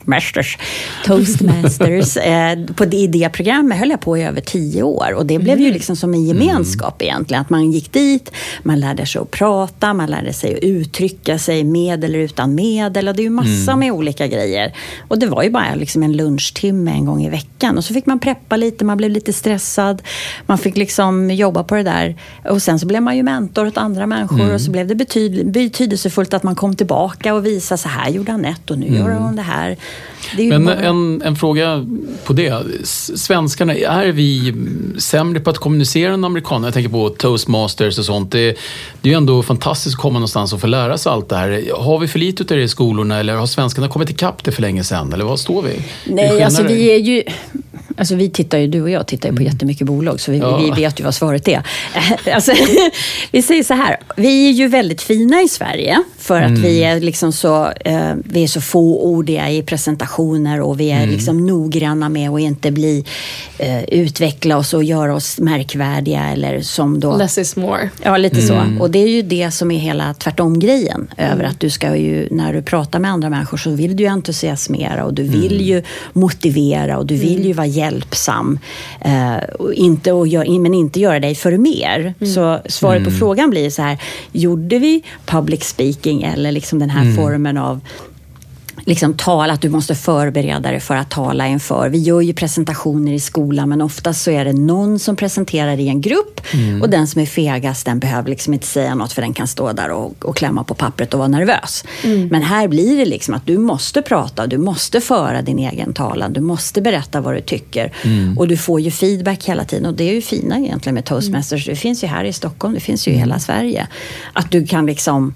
E: masters, Toastmasters, på det, i det programmet höll jag på i över tio år. Och det blev ju liksom som en gemenskap egentligen. Att man gick dit, man lärde sig att prata, man lärde sig att uttrycka sig med eller utan medel. Och det är ju massa med olika grejer. Och det var ju bara liksom en lunchtimme en gång i veckan. Och så fick man preppa lite, man blev lite stressad. Man fick liksom jobba på det där. Och sen så blev man ju mentor åt andra människor. Och så blev det betyd, betydelsefullt att man kom tillbaka och visade så här gjorde Anette och nu gör hon det här. Det
C: Men
E: bara-
C: en, en fråga på det. Svenskarna, är vi sämre på att kommunicera än amerikaner? Jag tänker på toastmasters och sånt. Det, det är ju ändå fantastiskt att komma någonstans och få lära sig allt det här. Har vi för lite av det i skolorna eller har svenskarna kommit ikapp det för länge sedan? Eller vad står vi?
E: Nej, alltså vi är ju... Alltså vi tittar ju, du och jag tittar ju på jättemycket bolag, så vi,
C: Ja.
E: vi vet ju vad svaret är. Alltså, vi säger så här, vi är ju väldigt fina i Sverige för att vi är liksom så, eh, vi är så fåordiga i presentationer och vi är liksom noggranna med att inte bli, eh, utveckla oss och göra oss märkvärdiga eller som då...
D: Less is more.
E: Ja, lite
C: Mm.
E: så. Och det är ju det som är hela tvärtom-grejen. Över att du ska ju, när du pratar med andra människor så vill du entusiasmera och du vill
C: Mm.
E: ju motivera och du vill ju vara hjälpsam. Eh, och inte och gör, men inte göra dig för mer. Så svaret
C: Mm.
E: på frågan blir så här, gjorde vi public speaking eller liksom den
C: Mm.
E: här formen av liksom tala, att du måste förbereda dig för att tala inför. Vi gör ju presentationer i skolan men oftast så är det någon som presenterar i en grupp och den som är fegast den behöver liksom inte säga något för den kan stå där och, och klämma på pappret och vara nervös. Men här blir det liksom att du måste prata, du måste föra din egen talan, du måste berätta vad du tycker och du får ju feedback hela tiden och det är ju fina egentligen med toastmasters. Det finns ju här i Stockholm, det finns ju i hela Sverige. Att du kan liksom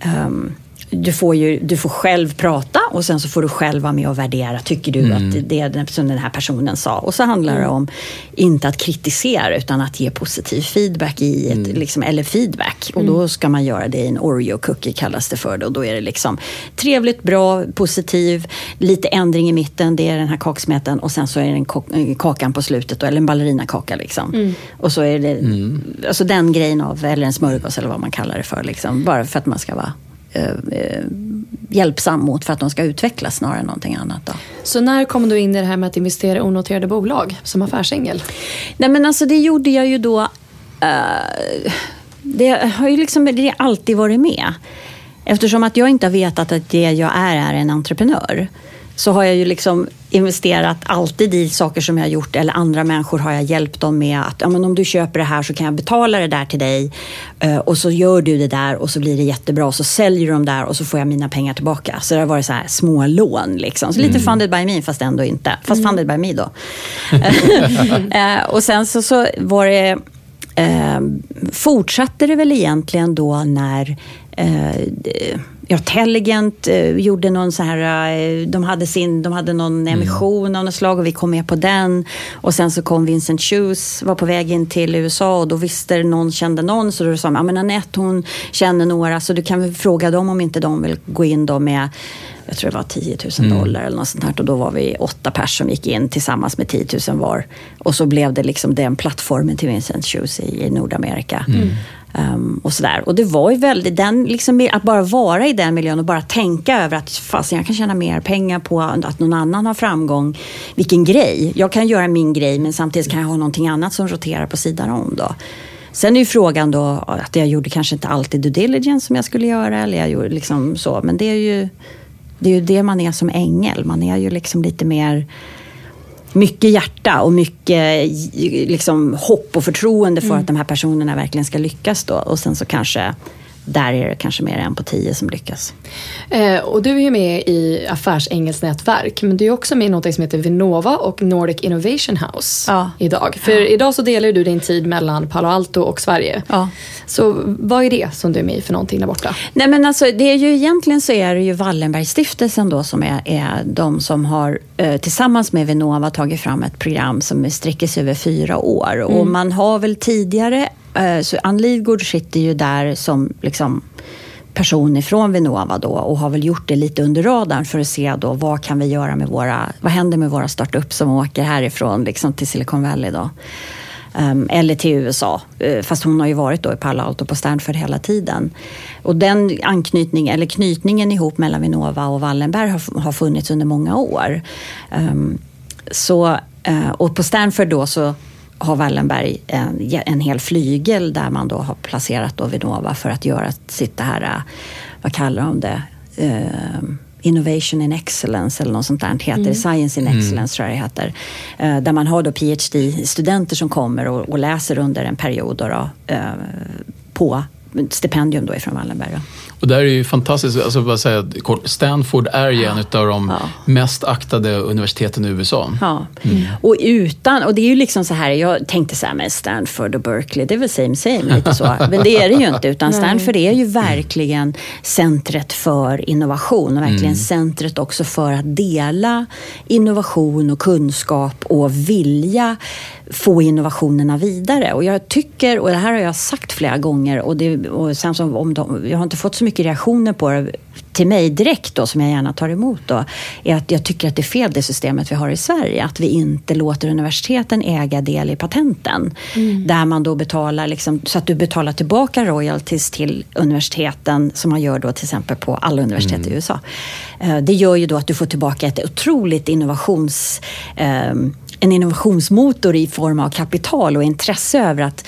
E: ehm, du får, ju, du får själv prata och sen så får du själv vara med och värdera. Tycker du att det är den, som den här personen sa? Och så handlar det om, inte att kritisera, utan att ge positiv feedback i ett, liksom, eller feedback. Och då ska man göra det i en Oreo-cookie kallas det för. Det. Och då är det liksom trevligt, bra, positiv, lite ändring i mitten, det är den här kaksmeten och sen så är det en kok- kakan på slutet, då, eller en ballerinakaka. Liksom. Och så är det alltså den grejen av, eller en smörgås eller vad man kallar det för. Liksom, bara för att man ska vara hjälpsam mot för att de ska utvecklas snarare än någonting annat. Då.
D: Så när kom du in i det här med att investera i onoterade bolag som affärsängel?
E: Nej men alltså det gjorde jag ju då, eh, det har ju liksom det alltid varit med. Eftersom att jag inte har vetat att det jag är är en entreprenör så har jag ju liksom investerat alltid i saker som jag har gjort eller andra människor har jag hjälpt dem med att ja, men om du köper det här så kan jag betala det där till dig eh, och så gör du det där och så blir det jättebra och så säljer du dem där och så får jag mina pengar tillbaka. Så det har varit så här små lån liksom. Så lite funded by me fast ändå inte. Fast funded by me då. Eh, och sen så, så var det eh, fortsatte det väl egentligen då när eh, ja, Telligent eh, gjorde någon så här, eh, de hade, sin, de hade någon emission av något slag och vi kom med på den. Och sen så kom Vincent Hughes, var på väg in till USA och då visste någon, kände någon. Så då sa de, ja men Anette hon känner några så du kan väl fråga dem om inte de vill gå in då med jag tror det var 10 000 dollar eller något sånt här. Och då var vi åtta pers som gick in tillsammans med 10 000 var. Och så blev det liksom den plattformen till Vincent Hughes i, i Nordamerika. Um, och sådär. Och det var ju väldigt, den, liksom, att bara vara i den miljön och bara tänka över att fasen, jag kan tjäna mer pengar på att någon annan har framgång. Vilken grej! Jag kan göra min grej men samtidigt kan jag ha någonting annat som roterar på sidan om. Då. Sen är ju frågan då att jag gjorde kanske inte alltid due diligence som jag skulle göra. Eller jag gjorde liksom så. Men det är ju det, är ju det man är som ängel. Man är ju liksom lite mer mycket hjärta och mycket liksom, hopp och förtroende för att de här personerna verkligen ska lyckas. Då. Och sen så kanske, där är det kanske mer en på tio som lyckas.
D: Eh, och du är ju med i affärsengelsnätverk, men du är också med i något som heter Vinnova och Nordic Innovation House
E: Ja.
D: idag. För idag så delar du din tid mellan Palo Alto och Sverige.
E: Ja.
D: Så vad är det som du är med i för någonting där borta?
E: Nej men alltså det är ju egentligen så är det ju Wallenbergstiftelsen då som är, är de som har eh, tillsammans med Vinnova tagit fram ett program som sträcker sig över fyra år. Och
D: Mm.
E: man har väl tidigare, Eh, så Ann Lidgård sitter ju där som liksom person ifrån Vinnova då och har väl gjort det lite under radarn för att se då vad kan vi göra med våra, vad händer med våra startup som åker härifrån liksom till Silicon Valley då. Um, eller till USA. Eh, fast hon har ju varit då i Palo Alto på Stanford hela tiden. Och den anknytningen eller knytningen ihop mellan Vinnova och Wallenberg har, har funnits under många år. Um, så, uh, och på Stanford då så har Wallenberg en, en hel flygel där man då har placerat då Vinnova för att göra sitt det här, vad kallar de det? Ehm, Innovation in Excellence eller något sånt där heter det. Science in Excellence tror jag det heter. Eh, där man har då PhD-studenter som kommer och, och läser under en period då, då, eh, på stipendium då ifrån Wallenberg. Då.
C: Och där är ju fantastiskt, alltså bara säga Stanford är ju en av de
E: Ja.
C: mest aktade universiteten i USA.
E: Ja. Och utan, och det är ju liksom så här, jag tänkte så här med Stanford och Berkeley, det är väl same same lite så. Men det är det ju inte, utan Stanford är ju verkligen centret för innovation och verkligen centret också för att dela innovation och kunskap och vilja få innovationerna vidare. Och jag tycker, och det här har jag sagt flera gånger, och, det, och sen som om de, jag har inte fått så mycket reaktioner på det till mig direkt då, som jag gärna tar emot då, är att jag tycker att det är fel det systemet vi har i Sverige. Att vi inte låter universiteten äga del i patenten. Där man då betalar, liksom, så att du betalar tillbaka royalties till universiteten som man gör då till exempel på alla universitet i USA. Eh, Det gör ju då att du får tillbaka ett otroligt innovations ehm, en innovationsmotor i form av kapital och intresse över att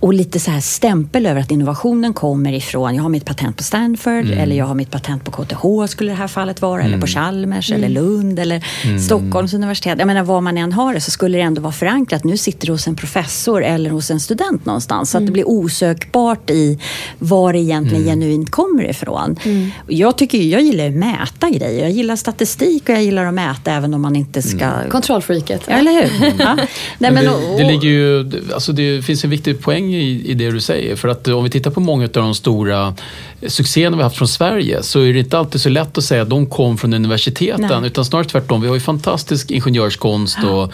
E: och lite så här stämpel över att innovationen kommer ifrån, jag har mitt patent på Stanford eller jag har mitt patent på KTH skulle det här fallet vara, eller på Chalmers eller Lund eller Stockholms universitet. Jag menar var man än har det så skulle det ändå vara förankrat. Nu sitter det hos en professor eller hos en student någonstans. Så att det blir osökbart i var det egentligen genuint kommer ifrån. Jag, tycker, jag gillar att mäta grejer. Jag gillar statistik och jag gillar att mäta även om man inte ska...
D: Kontrollfreaket.
E: Ja, eller hur? Ja. Nej,
C: Men det, det, ligger ju, alltså det finns en viktig poäng i, i det du säger. För att om vi tittar på många av de stora succéerna vi haft från Sverige så är det inte alltid så lätt att säga att de kom från universiteten.
E: Nej.
C: Utan snarare tvärtom. Vi har ju fantastisk ingenjörskonst och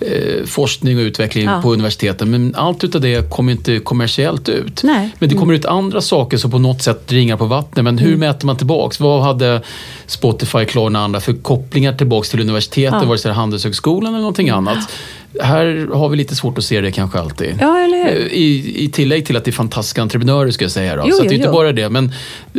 C: eh, forskning och utveckling
E: Ja.
C: på universiteten. Men allt utav det kommer inte kommersiellt ut.
E: Nej.
C: Men det kommer ut andra saker som på något sätt ringar på vattnet. Men
E: Mm.
C: hur mäter man tillbaks? Vad hade Spotify, Klarna och andra för kopplingar tillbaks till universiteten?
E: Ja.
C: Vare sig det Handelshögskolan eller någonting annat. Här har vi lite svårt att se det kanske alltid.
E: Ja, eller hur?
C: Eh, I, I tillägg till att det är fantastiska entreprenörer ska jag säga. Då.
E: Jo,
C: så
E: jo,
C: det är inte
E: jo.
C: bara det. Men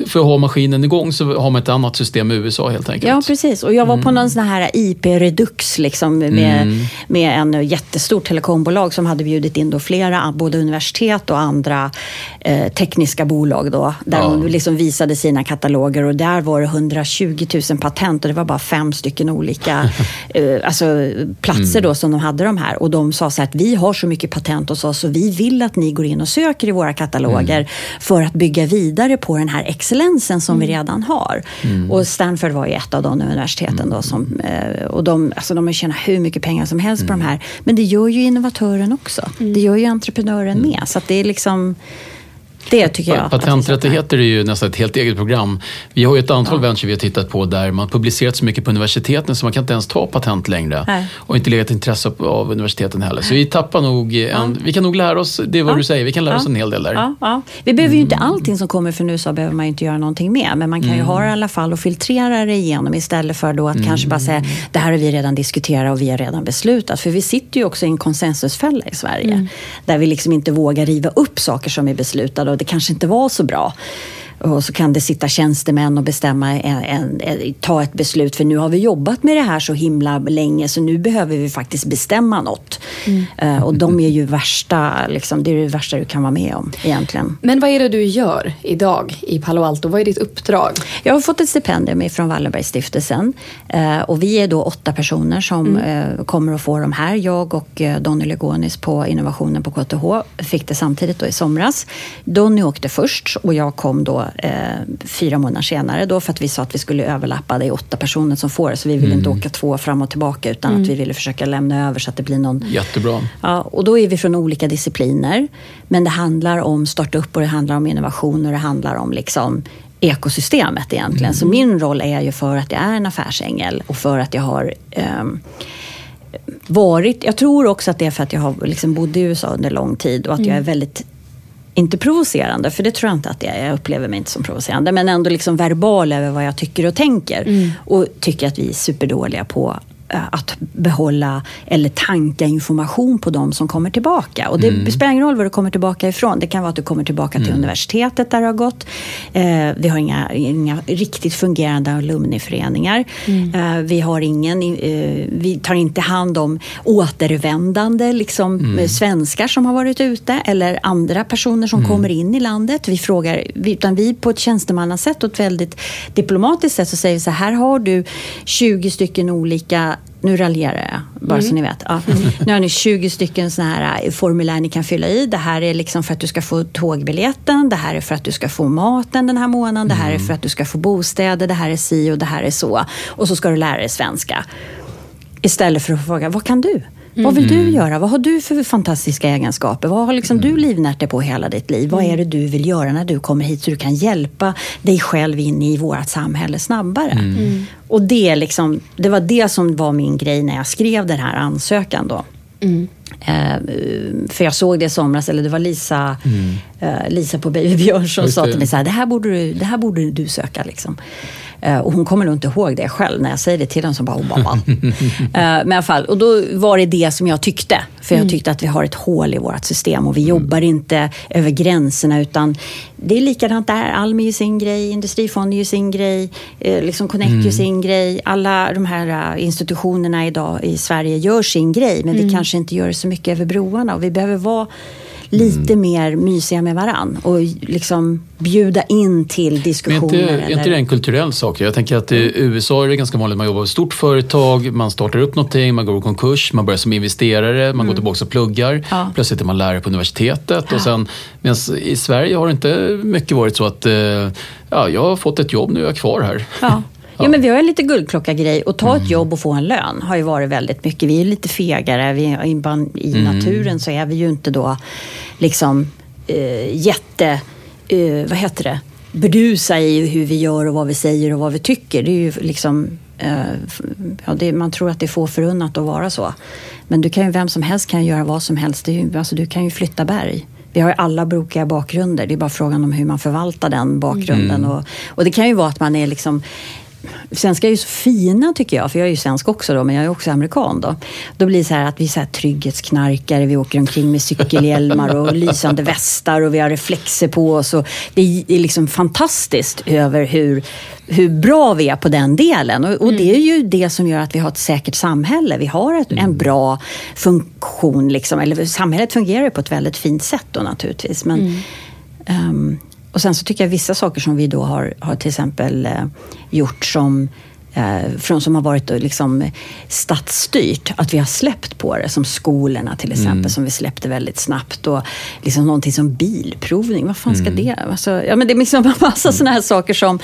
C: för att ha maskinen igång så har man ett annat system i USA helt enkelt.
E: Ja, precis. Och jag var
C: Mm.
E: på någon sån här IP-redux liksom, med, med en jättestort telekombolag som hade bjudit in då flera, både universitet och andra eh, tekniska bolag. Då, där
C: Ja.
E: de liksom visade sina kataloger och där var det 120 000 patent och det var bara fem stycken olika eh, alltså, platser då som de hade de här. Och de sa så här att vi har så mycket patent hos oss så vi vill att ni går in och söker i våra kataloger för att bygga vidare på den här excellensen som vi redan har. Och Stanford var ju ett av de universiteten då som, eh, och de, alltså de har tjänat hur mycket pengar som helst på de här. Men det gör ju innovatören också. Det gör ju entreprenören med. Så det är liksom, det tycker jag.
C: Patenträttigheter är ju nästan ett helt eget program. Vi har ju ett antal venture vi har tittat på där man publicerat så mycket på universiteten så man kan inte ens ta patent längre.
E: Nej.
C: Och inte legat intresse av- universiteten heller. Så vi tappar nog, en, vi kan nog lära oss, det är vad
E: Ja.
C: du säger, vi kan lära oss
E: Ja.
C: en hel del där.
E: Ja, ja. Vi behöver ju inte allting som kommer från USA behöver man ju inte göra någonting med. Men man kan ju ha det i alla fall och filtrera det igenom istället för då att kanske bara säga det här har vi redan diskuterat och vi har redan beslutat. För vi sitter ju också i en konsensusfälla i Sverige. Där vi liksom inte vågar riva upp saker som är beslutade och det kanske inte var så bra. Och så kan det sitta tjänstemän och bestämma en, en, en, ta ett beslut för nu har vi jobbat med det här så himla länge så nu behöver vi faktiskt bestämma något. Eh, och de är ju värsta, liksom, det är det värsta du kan vara med om egentligen.
D: Men vad är det du gör idag i Palo Alto? Vad är ditt uppdrag?
E: Jag har fått ett stipendium från Wallenbergstiftelsen eh, och vi är då åtta personer som eh, kommer att få de här. Jag och Donny Legonis på innovationen på KTH fick det samtidigt då i somras. Donny åkte först och jag kom då eh, fyra månader senare då för att vi sa att vi skulle överlappa. Det är åtta personer som får det så vi vill inte åka två fram och tillbaka utan att vi ville försöka lämna över så att det blir någon
C: Jättebra.
E: Ja, och då är vi från olika discipliner. Men det handlar om startup och det handlar om innovation och det handlar om liksom ekosystemet egentligen. Så min roll är ju för att jag är en affärsängel och för att jag har ehm, varit... Jag tror också att det är för att jag har liksom bodde i USA under lång tid och att jag är väldigt inte provocerande, för det tror jag inte att jag är. Jag upplever mig inte som provocerande. Men ändå liksom verbal över vad jag tycker och tänker. Och tycker att vi är superdåliga på att behålla eller tanka information på de som kommer tillbaka. Och det spelar ingen roll var du kommer tillbaka ifrån. Det kan vara att du kommer tillbaka till universitetet där du har gått. Eh, vi har inga, inga riktigt fungerande alumniföreningar. Eh, vi, har ingen, eh, vi tar inte hand om återvändande liksom, eh, svenskar som har varit ute eller andra personer som kommer in i landet. Vi frågar, utan vi på ett tjänstemannasätt och ett väldigt diplomatiskt sätt så säger vi så här, här har du 20 stycken olika nu raljerar jag, bara så ni vet. Ja. Nu har ni 20 stycken såna här eh, formulär ni kan fylla i. Det här är liksom för att du ska få tågbiljetten. Det här är för att du ska få maten den här månaden. Det här är för att du ska få bostäder. Det här är si och det här är så. Och så ska du lära dig svenska. Istället för att fråga, vad kan du? Vad vill du göra? Vad har du för fantastiska egenskaper? Vad har liksom du livnärt dig på hela ditt liv? Vad är det du vill göra när du kommer hit så du kan hjälpa dig själv in i vårt samhälle snabbare? Och det, liksom, det var det som var min grej när jag skrev den här ansökan. Då. Eh, för jag såg det i somras, eller det var Lisa, eh, Lisa på Baby Björn som sa till mig så här, det här borde du, det här borde du söka. Liksom. Eh, och hon kommer nog inte ihåg det själv. När jag säger det till henne så bara, hon bara, eh, Men i alla fall, och då var det det som jag tyckte. För jag tyckte att vi har ett hål i vårt system och vi jobbar inte över gränserna utan det är likadant där. Almi gör sin grej, Industrifonden gör sin grej, eh, liksom Connect gör sin grej. Alla de här institutionerna idag i Sverige gör sin grej men vi kanske inte gör så mycket över broarna och vi behöver vara lite mer mysiga med varann och liksom bjuda in till
C: Men
E: diskussioner.
C: inte, är inte
E: eller-
C: det en kulturell sak? Jag tänker att i USA är det ganska vanligt att man jobbar i ett stort företag, man startar upp någonting, man går i konkurs, man börjar som investerare, man går tillbaka och pluggar.
E: Mm. Ja.
C: Plötsligt är man lärare på universitetet. Och sen, medans I Sverige har det inte mycket varit så att eh, ja, jag har fått ett jobb, nu är jag kvar här.
E: Ja. Ja, men vi har en lite guldklocka-grej. Att ta
C: Mm.
E: ett jobb och få en lön har ju varit väldigt mycket. Vi är lite fegare. Vi, i,
C: Mm.
E: naturen så är vi ju inte då liksom eh, jätte... Eh, vad heter det? Berdusa i hur vi gör och vad vi säger och vad vi tycker. Det är ju liksom... Eh, ja, det, man tror att det är få förunnat att vara så. Men du kan ju, vem som helst kan göra vad som helst. Ju, alltså, du kan ju flytta berg. Vi har ju alla brokiga bakgrunder. Det är bara frågan om hur man förvaltar den bakgrunden. Och, och det kan ju vara att man är liksom Svenskar är ju så fina tycker jag, för jag är ju svensk också då, men jag är också amerikan då. Då blir det så här att vi är så här trygghetsknarkare, vi åker omkring med cykelhjälmar och lysande västar och vi har reflexer på oss. Och det är liksom fantastiskt över hur, hur bra vi är på den delen. Och, och det är ju det som gör att vi har ett säkert samhälle. Vi har ett, en bra funktion, liksom, eller samhället fungerar på ett väldigt fint sätt då naturligtvis. Men, ehm, och sen så tycker jag vissa saker som vi då har, har till exempel eh, gjort som eh, från som har varit liksom statsstyrt, att vi har släppt på det. Som skolorna till exempel, som vi släppte väldigt snabbt. Och liksom någonting som bilprovning, vad fan ska det... Alltså, ja, men det är liksom en massa sådana här saker som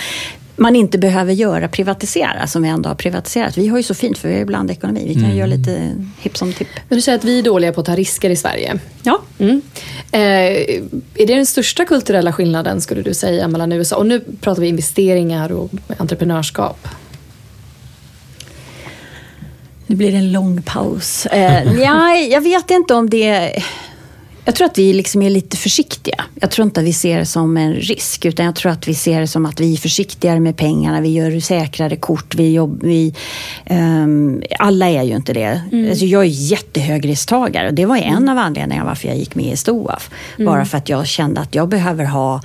E: man inte behöver göra privatisera, som vi ändå har privatiserat. Vi har ju så fint, för vi har ju blandekonomi. Vi kan göra lite hipp som tipp.
D: Men du säger att vi är dåliga på att ta risker i Sverige.
E: Ja.
D: Mm. Eh, är det den största kulturella skillnaden skulle du säga mellan USA och nu pratar vi investeringar och entreprenörskap?
E: Nu blir det en lång paus. Eh, ja, jag vet inte om det... Jag tror att vi liksom är lite försiktiga. Jag tror inte att vi ser det som en risk. Utan jag tror att vi ser det som att vi är försiktigare med pengarna. Vi gör säkrare kort. Vi jobb, vi, ehm, alla är ju inte det. Alltså jag är jättehögrisktagare. Och det var en av anledningarna varför jag gick med i STOAF. Bara för att jag kände att jag behöver ha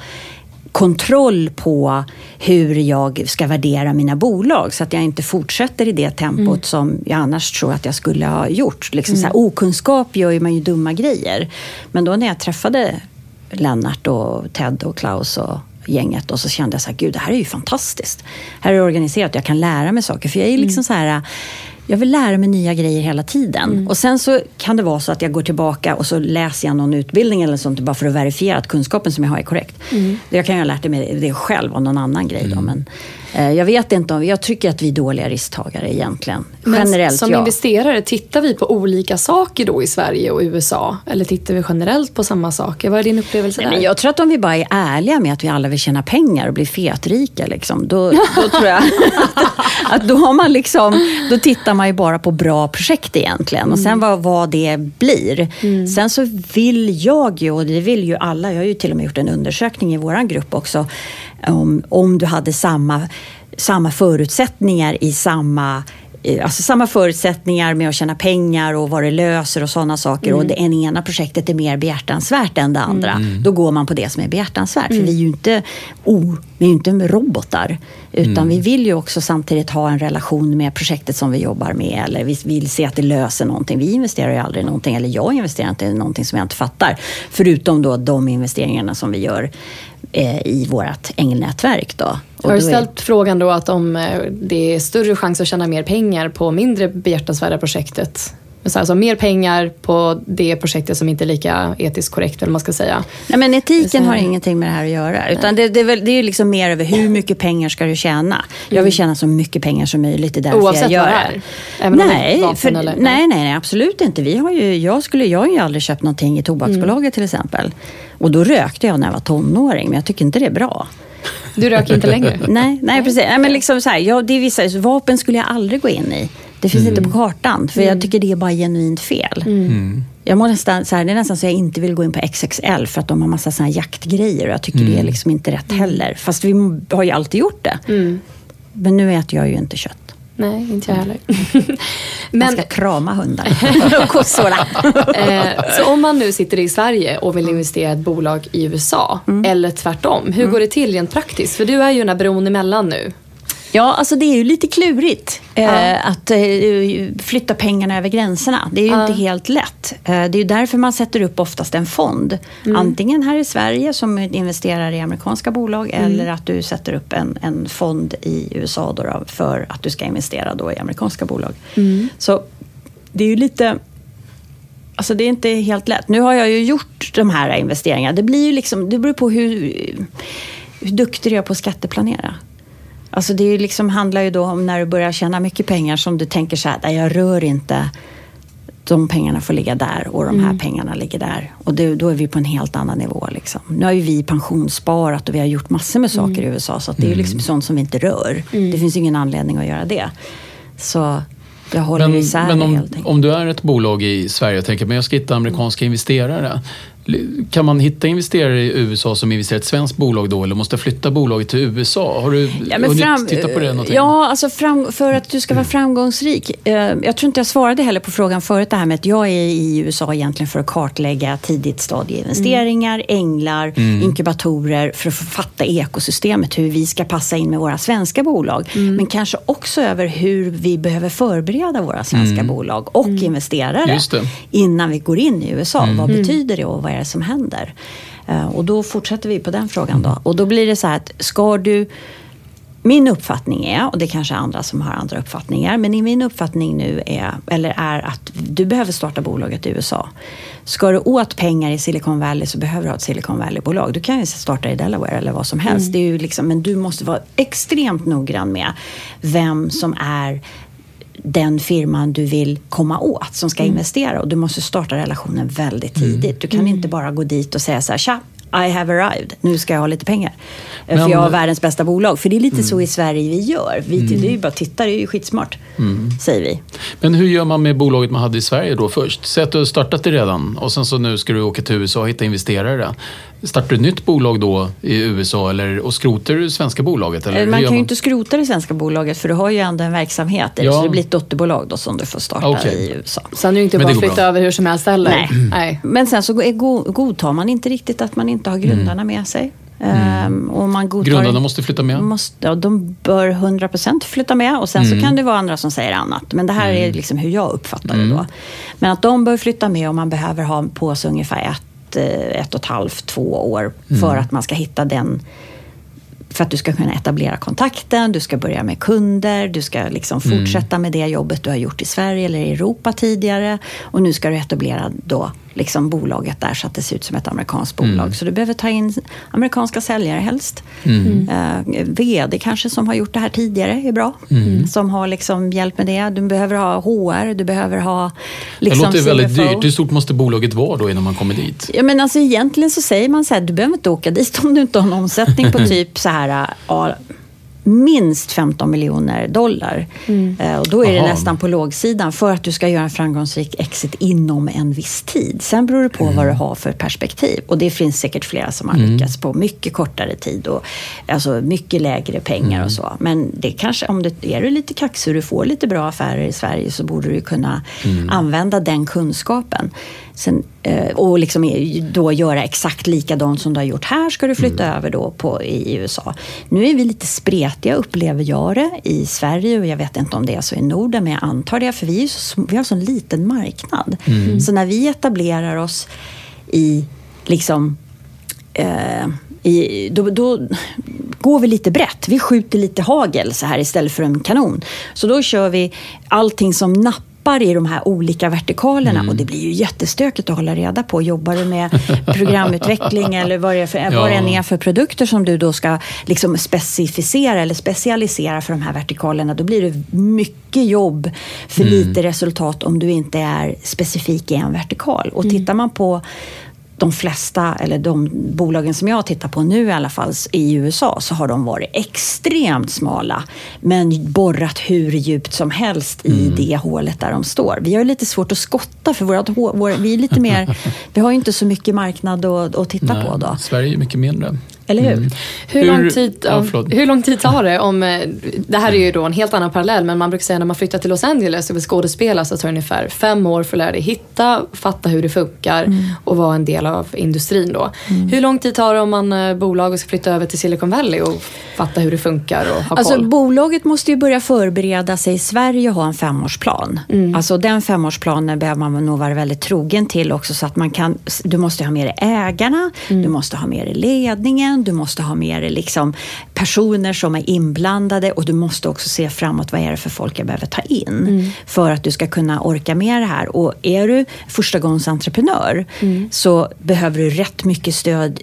E: kontroll på hur jag ska värdera mina bolag så att jag inte fortsätter i det tempot som jag annars tror att jag skulle ha gjort. Liksom så här, okunskap gör ju man ju dumma grejer. Men då när jag träffade Lennart och Ted och Klaus och gänget och så kände jag så här, gud det här är ju fantastiskt. Här är det organiserat, jag kan lära mig saker. För jag är liksom så här jag vill lära mig nya grejer hela tiden.
D: Mm.
E: Och sen så kan det vara så att jag går tillbaka och så läser jag någon utbildning eller sånt bara för att verifiera att kunskapen som jag har är korrekt.
D: Mm.
E: Jag kan ju ha lärt mig det själv av någon annan grej. Då, men eh, jag vet inte om, jag tycker att vi är dåliga risktagare egentligen.
D: Men
E: Generellt
D: som
E: ja.
D: investerare, tittar vi på olika saker då i Sverige och USA? Eller tittar vi generellt på samma saker? Vad är din upplevelse
E: Nej,
D: där?
E: men jag tror att om vi bara är ärliga med att vi alla vill tjäna pengar och bli fetrika, liksom, då, då tror jag att då, har man liksom, då tittar man ju bara på bra projekt egentligen. Och sen vad, vad det blir. Sen så vill jag ju, och det vill ju alla, jag har ju till och med gjort en undersökning i vår grupp också, om, om du hade samma, samma förutsättningar i samma eh, Alltså samma förutsättningar med att tjäna pengar och vad det löser och sådana saker. Och det ena projektet är mer behjärtansvärt än det andra. Då går man på det som är behjärtansvärt. För vi är ju inte, oh, vi är inte robotar. Utan vi vill ju också samtidigt ha en relation med projektet som vi jobbar med. Eller vi vill se att det löser någonting. Vi investerar ju aldrig i någonting, eller jag investerar inte i någonting som jag inte fattar. Förutom då de investeringarna som vi gör i vårt ängelnätverk. Då. Och
D: Har du
E: då är-
D: ställt frågan då att om eh, det är större chans att tjäna mer pengar på mindre behjärtansvärda projektet? Så Alltså mer pengar på det projektet som inte är lika etiskt korrekt, eller man ska säga.
E: Nej, men etiken
D: Så-
E: har ingenting med det här att göra. Utan det, det, är väl, det är liksom mer över hur mycket pengar ska du tjäna. Jag vill tjäna så mycket pengar som möjligt. Det är därför
D: Oavsett
E: jag gör
D: det? Även
E: nej,
D: vapen
E: för,
D: eller-
E: nej, nej, nej, absolut inte. Vi har ju, jag, skulle, jag har ju aldrig köpt någonting i tobaksbolaget
D: Mm.
E: till exempel. Och då rökte jag när jag var tonåring, men jag tycker inte det är bra.
D: Du röker inte längre?
E: Nej, nej precis. Nej, men liksom så här, ja, det är vissa, vapen skulle jag aldrig gå in i. Det finns inte på kartan, för jag tycker det är bara genuint fel. Jag må nästan, så här, det är nästan så jag inte vill gå in på XXL för att de har massa såna här jaktgrejer och jag tycker det är liksom inte rätt heller. Fast vi har ju alltid gjort det. Men nu äter jag ju inte kött.
D: Nej, inte jag heller.
E: Man
D: Men
E: ska krama hundar och kossorna.
D: eh, så om man nu sitter i Sverige och vill investera i ett bolag i USA, eller tvärtom, hur går det till rent praktiskt? För du är ju den här bron emellan nu.
E: Ja, alltså det är ju lite klurigt eh, att eh, flytta pengarna över gränserna. Det är ju inte helt lätt. Eh, det är ju därför man sätter upp oftast en fond. Antingen här i Sverige som investerar i amerikanska bolag eller att du sätter upp en, en fond i USA då då, för att du ska investera då i amerikanska bolag. Så det är ju lite... Alltså det är inte helt lätt. Nu har jag ju gjort de här investeringarna. Det blir ju liksom, det beror på hur, hur duktig du är på att skatteplanera. Alltså det är liksom, handlar ju då om när du börjar tjäna mycket pengar som du tänker så här, "Nej, jag rör inte. De pengarna får ligga där och de här pengarna ligger där. Och det, då är vi på en helt annan nivå. Liksom. Nu har ju vi pensionssparat och vi har gjort massor med saker i USA. Så att det är ju liksom sånt som vi inte rör. Det finns ingen anledning att göra det. Så jag håller
C: Men,
E: isär
C: men om, om du är ett bolag i Sverige och tänker men jag ska hitta amerikanska investerare. Kan man hitta investerare i USA som investerar i ett svenskt bolag då eller måste flytta bolaget till USA? Har du
E: Ja,
C: hunnit
E: fram,
C: titta på det någonting?
E: Ja, alltså fram, för att du ska vara framgångsrik. Eh, jag tror inte jag svarade heller på frågan förut det här med att jag är i USA egentligen för att kartlägga tidigt stadieinvesteringar, änglar, inkubatorer för att fatta ekosystemet, hur vi ska passa in med våra svenska bolag. Men kanske också över hur vi behöver förbereda våra svenska bolag och investerare
C: Just det.
E: innan vi går in i USA. Vad betyder det och vad är det som händer? Eh, Och då fortsätter vi på den frågan då. Och då blir det så här att ska du min uppfattning är, och det kanske är andra som har andra uppfattningar, men i min uppfattning nu är, eller är att du behöver starta bolaget i USA. Ska du åt pengar i Silicon Valley så behöver du ha ett Silicon Valley-bolag. Du kan ju starta i Delaware eller vad som helst. Det är ju liksom, men du måste vara extremt noggrann med vem som är den firman du vill komma åt som ska investera. Och du måste starta relationen väldigt tidigt. Du kan inte bara gå dit och säga så här, tja, I have arrived, nu ska jag ha lite pengar. Eh,
C: Men-
E: för jag har världens bästa bolag. För det är lite så i Sverige vi gör. Vi, Det är ju bara titta, det är ju skitsmart, säger vi.
C: Men hur gör man med bolaget man hade i Sverige då först? Säg att du har startat det redan och sen så nu ska du åka till USA och hitta investerare. Startar du ett nytt bolag då i USA eller, och skrotar du det svenska bolaget? Eller
E: Eh, Man kan ju inte skrota det svenska bolaget för du har ju ändå en verksamhet.
C: Ja.
E: Så det blir ett dotterbolag då som du får starta
C: Okej.
E: i USA.
D: Sen är det ju inte bara att flytta
C: bra.
D: över hur som helst heller.
E: Nej.
D: Nej.
E: Men sen så go- go- godtar man inte riktigt att man inte har grundarna med sig. Ehm, och man godtar
C: Grundarna måste flytta med?
E: Måste, ja, de bör 100% flytta med och sen
C: Mm.
E: så kan det vara andra som säger annat. Men det här är liksom hur jag uppfattar
C: Mm.
E: det då. Men att de bör flytta med och man behöver ha på sig ungefär ett, eh, ett och ett halvt, två år
C: Mm.
E: för att man ska hitta den för att du ska kunna etablera kontakten, du ska börja med kunder, du ska liksom
C: Mm.
E: fortsätta med det jobbet du har gjort i Sverige eller i Europa tidigare. Och nu ska du etablera då liksom bolaget där så att det ser ut som ett amerikanskt bolag.
C: Mm.
E: Så du behöver ta in amerikanska säljare helst.
C: Mm.
E: Eh, VD kanske som har gjort det här tidigare är bra.
C: Mm.
E: Som har liksom hjälp med det. Du behöver ha HR, du behöver ha
C: Det
E: liksom
C: låter väldigt
E: CFO.
C: dyrt. Hur stort måste bolaget vara då innan man kommer dit?
E: Ja, men alltså, egentligen så säger man så här, du behöver inte åka dit om du inte har en omsättning på typ så här, minst 15 miljoner dollar. Eh, och då är det
C: Aha.
E: nästan på lågsidan för att du ska göra en framgångsrik exit inom en viss tid. Sen beror det på vad du har för perspektiv. Och det finns säkert flera som har lyckats på mycket kortare tid och alltså mycket lägre pengar och så. Men det kanske, om det är du lite kaxig och du får lite bra affärer i Sverige så borde du kunna använda den kunskapen. Sen, eh, och liksom då göra exakt likadant som du har gjort här ska du flytta över då på, i USA. Nu är vi lite spretiga upplever jag det i Sverige och jag vet inte om det är så i Norden men jag antar det för vi, är så, vi har så en liten marknad. Så när vi etablerar oss i liksom eh, i, då, då går vi lite brett. Vi skjuter lite hagel så här istället för en kanon. Så då kör vi allting som nappar i de här olika vertikalerna och det blir ju jättestökigt att hålla reda på. Jobbar du med programutveckling eller vad det, är för,
C: Ja.
E: vad det än är för produkter som du då ska liksom specificera eller specialisera för de här vertikalerna, då blir det mycket jobb för lite resultat om du inte är specifik i en vertikal. Och tittar man på de flesta, eller de bolagen som jag tittar på nu i alla fall i USA, så har de varit extremt smala. Men borrat hur djupt som helst i det hålet där de står. Vi har lite svårt att skotta för vårat vår, vi är lite mer, vi har ju inte så mycket marknad att, att titta på då.
C: Sverige är mycket mindre.
E: Eller hur?
D: Hur,
C: Hur-
D: lång tid,
C: ja,
D: ja, hur lång tid tar det om... eh, Det här är ju då en helt annan parallell, men man brukar säga när man flyttar till Los Angeles och vill skådespela så tar det ungefär fem år för att lära dig hitta, fatta hur det funkar
E: Mm.
D: och vara en del av industrin då. Hur lång tid tar det om man är bolag och ska flytta över till Silicon Valley och fatta hur det funkar och ha
E: Alltså,
D: koll?
E: bolaget måste ju börja förbereda sig i Sverige och ha en femårsplan. Alltså, den femårsplanen behöver man nog vara väldigt trogen till också. Så att man kan, du måste ha med dig ägarna, du måste ha med dig ledningen, du måste ha med dig liksom personer som är inblandade och du måste också se framåt vad är det för folk jag behöver ta in för att du ska kunna orka med det här. Och är du förstagångsentreprenör så behöver du rätt mycket stöd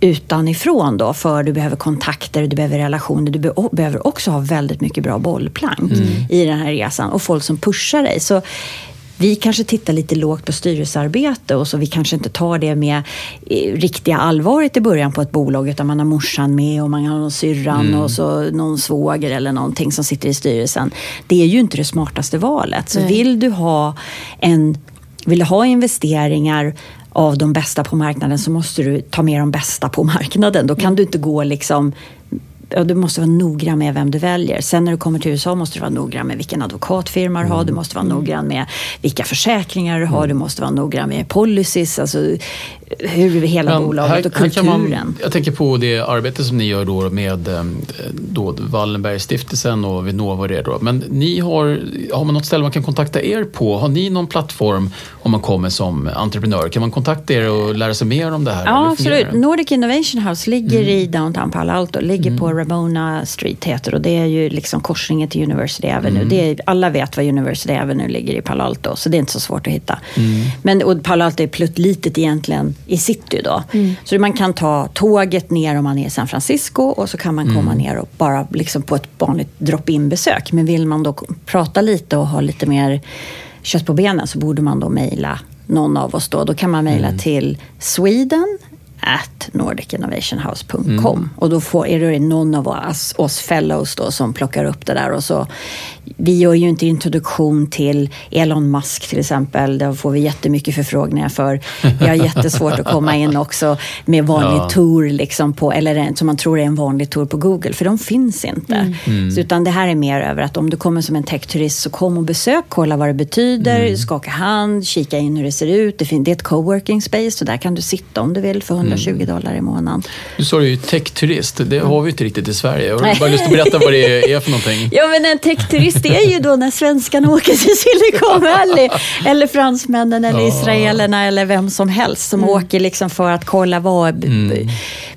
E: utanifrån då, för du behöver kontakter, du behöver relationer, du be- behöver också ha väldigt mycket bra bollplank i den här resan och folk som pushar dig. Så vi kanske tittar lite lågt på styrelsearbete och så vi kanske inte tar det med eh, riktiga allvaret i början på ett bolag utan man har morsan med och man har någon syrran och så någon svåger eller någonting som sitter i styrelsen. Det är ju inte det smartaste valet. Så vill du ha en vill du ha investeringar av de bästa på marknaden så måste du ta med de bästa på marknaden. Då kan du inte gå liksom Ja, du måste vara noggrann med vem du väljer. Sen när du kommer till USA måste du vara noggrann med vilken advokatfirma du har. Du måste vara noggrann med vilka försäkringar du har. Du måste vara noggrann med policies, alltså hur hela
C: Men
E: bolaget och
C: här kan
E: kulturen.
C: man, jag tänker på det arbete som ni gör då med eh, då Wallenbergstiftelsen och Vinnova och det då. Men ni har, har man något ställe man kan kontakta er på? Har ni någon plattform om man kommer som entreprenör? Kan man kontakta er och lära sig mer om det här?
E: Ja, absolut.
C: Mm.
E: Nordic Innovation House ligger i downtown Palo Alto. Ligger på Ramona Street heter och det är ju liksom korsningen till University Avenue.
C: Mm.
E: Det är, alla vet var University Avenue ligger i Palo Alto, så det är inte så svårt att hitta.
C: Mm.
E: Men och Palo Alto är pluttlitet egentligen i city då. Så man kan ta tåget ner om man är i San Francisco och så kan man
C: Mm.
E: komma ner och bara liksom på ett vanligt drop-in besök. Men vill man då prata lite och ha lite mer kött på benen så borde man då mejla någon av oss då. Då kan man mejla till Sweden at nordicinnovationhouse.com och då får, är det någon av oss, oss fellows då som plockar upp det där och så vi gör ju inte introduktion till Elon Musk till exempel. Där får vi jättemycket förfrågningar för. Vi har jättesvårt att komma in också med vanlig
C: Ja.
E: tour, liksom på, eller som man tror är en vanlig tour på Google, för de finns inte. Så, utan det här är mer över att om du kommer som en techturist så kom och besök, kolla vad det betyder, skaka hand, kika in hur det ser ut. Det, det är ett coworking space, så där kan du sitta om du vill för 100 120 dollar i månaden.
C: Du sa ju techturist, det har vi inte riktigt i Sverige. Jag har bara lust att berätta vad det är för någonting.
E: Ja, men en techturist är ju då när svenskarna åker till Silicon Valley. eller fransmännen eller israelerna eller vem som helst som åker liksom för att kolla vad...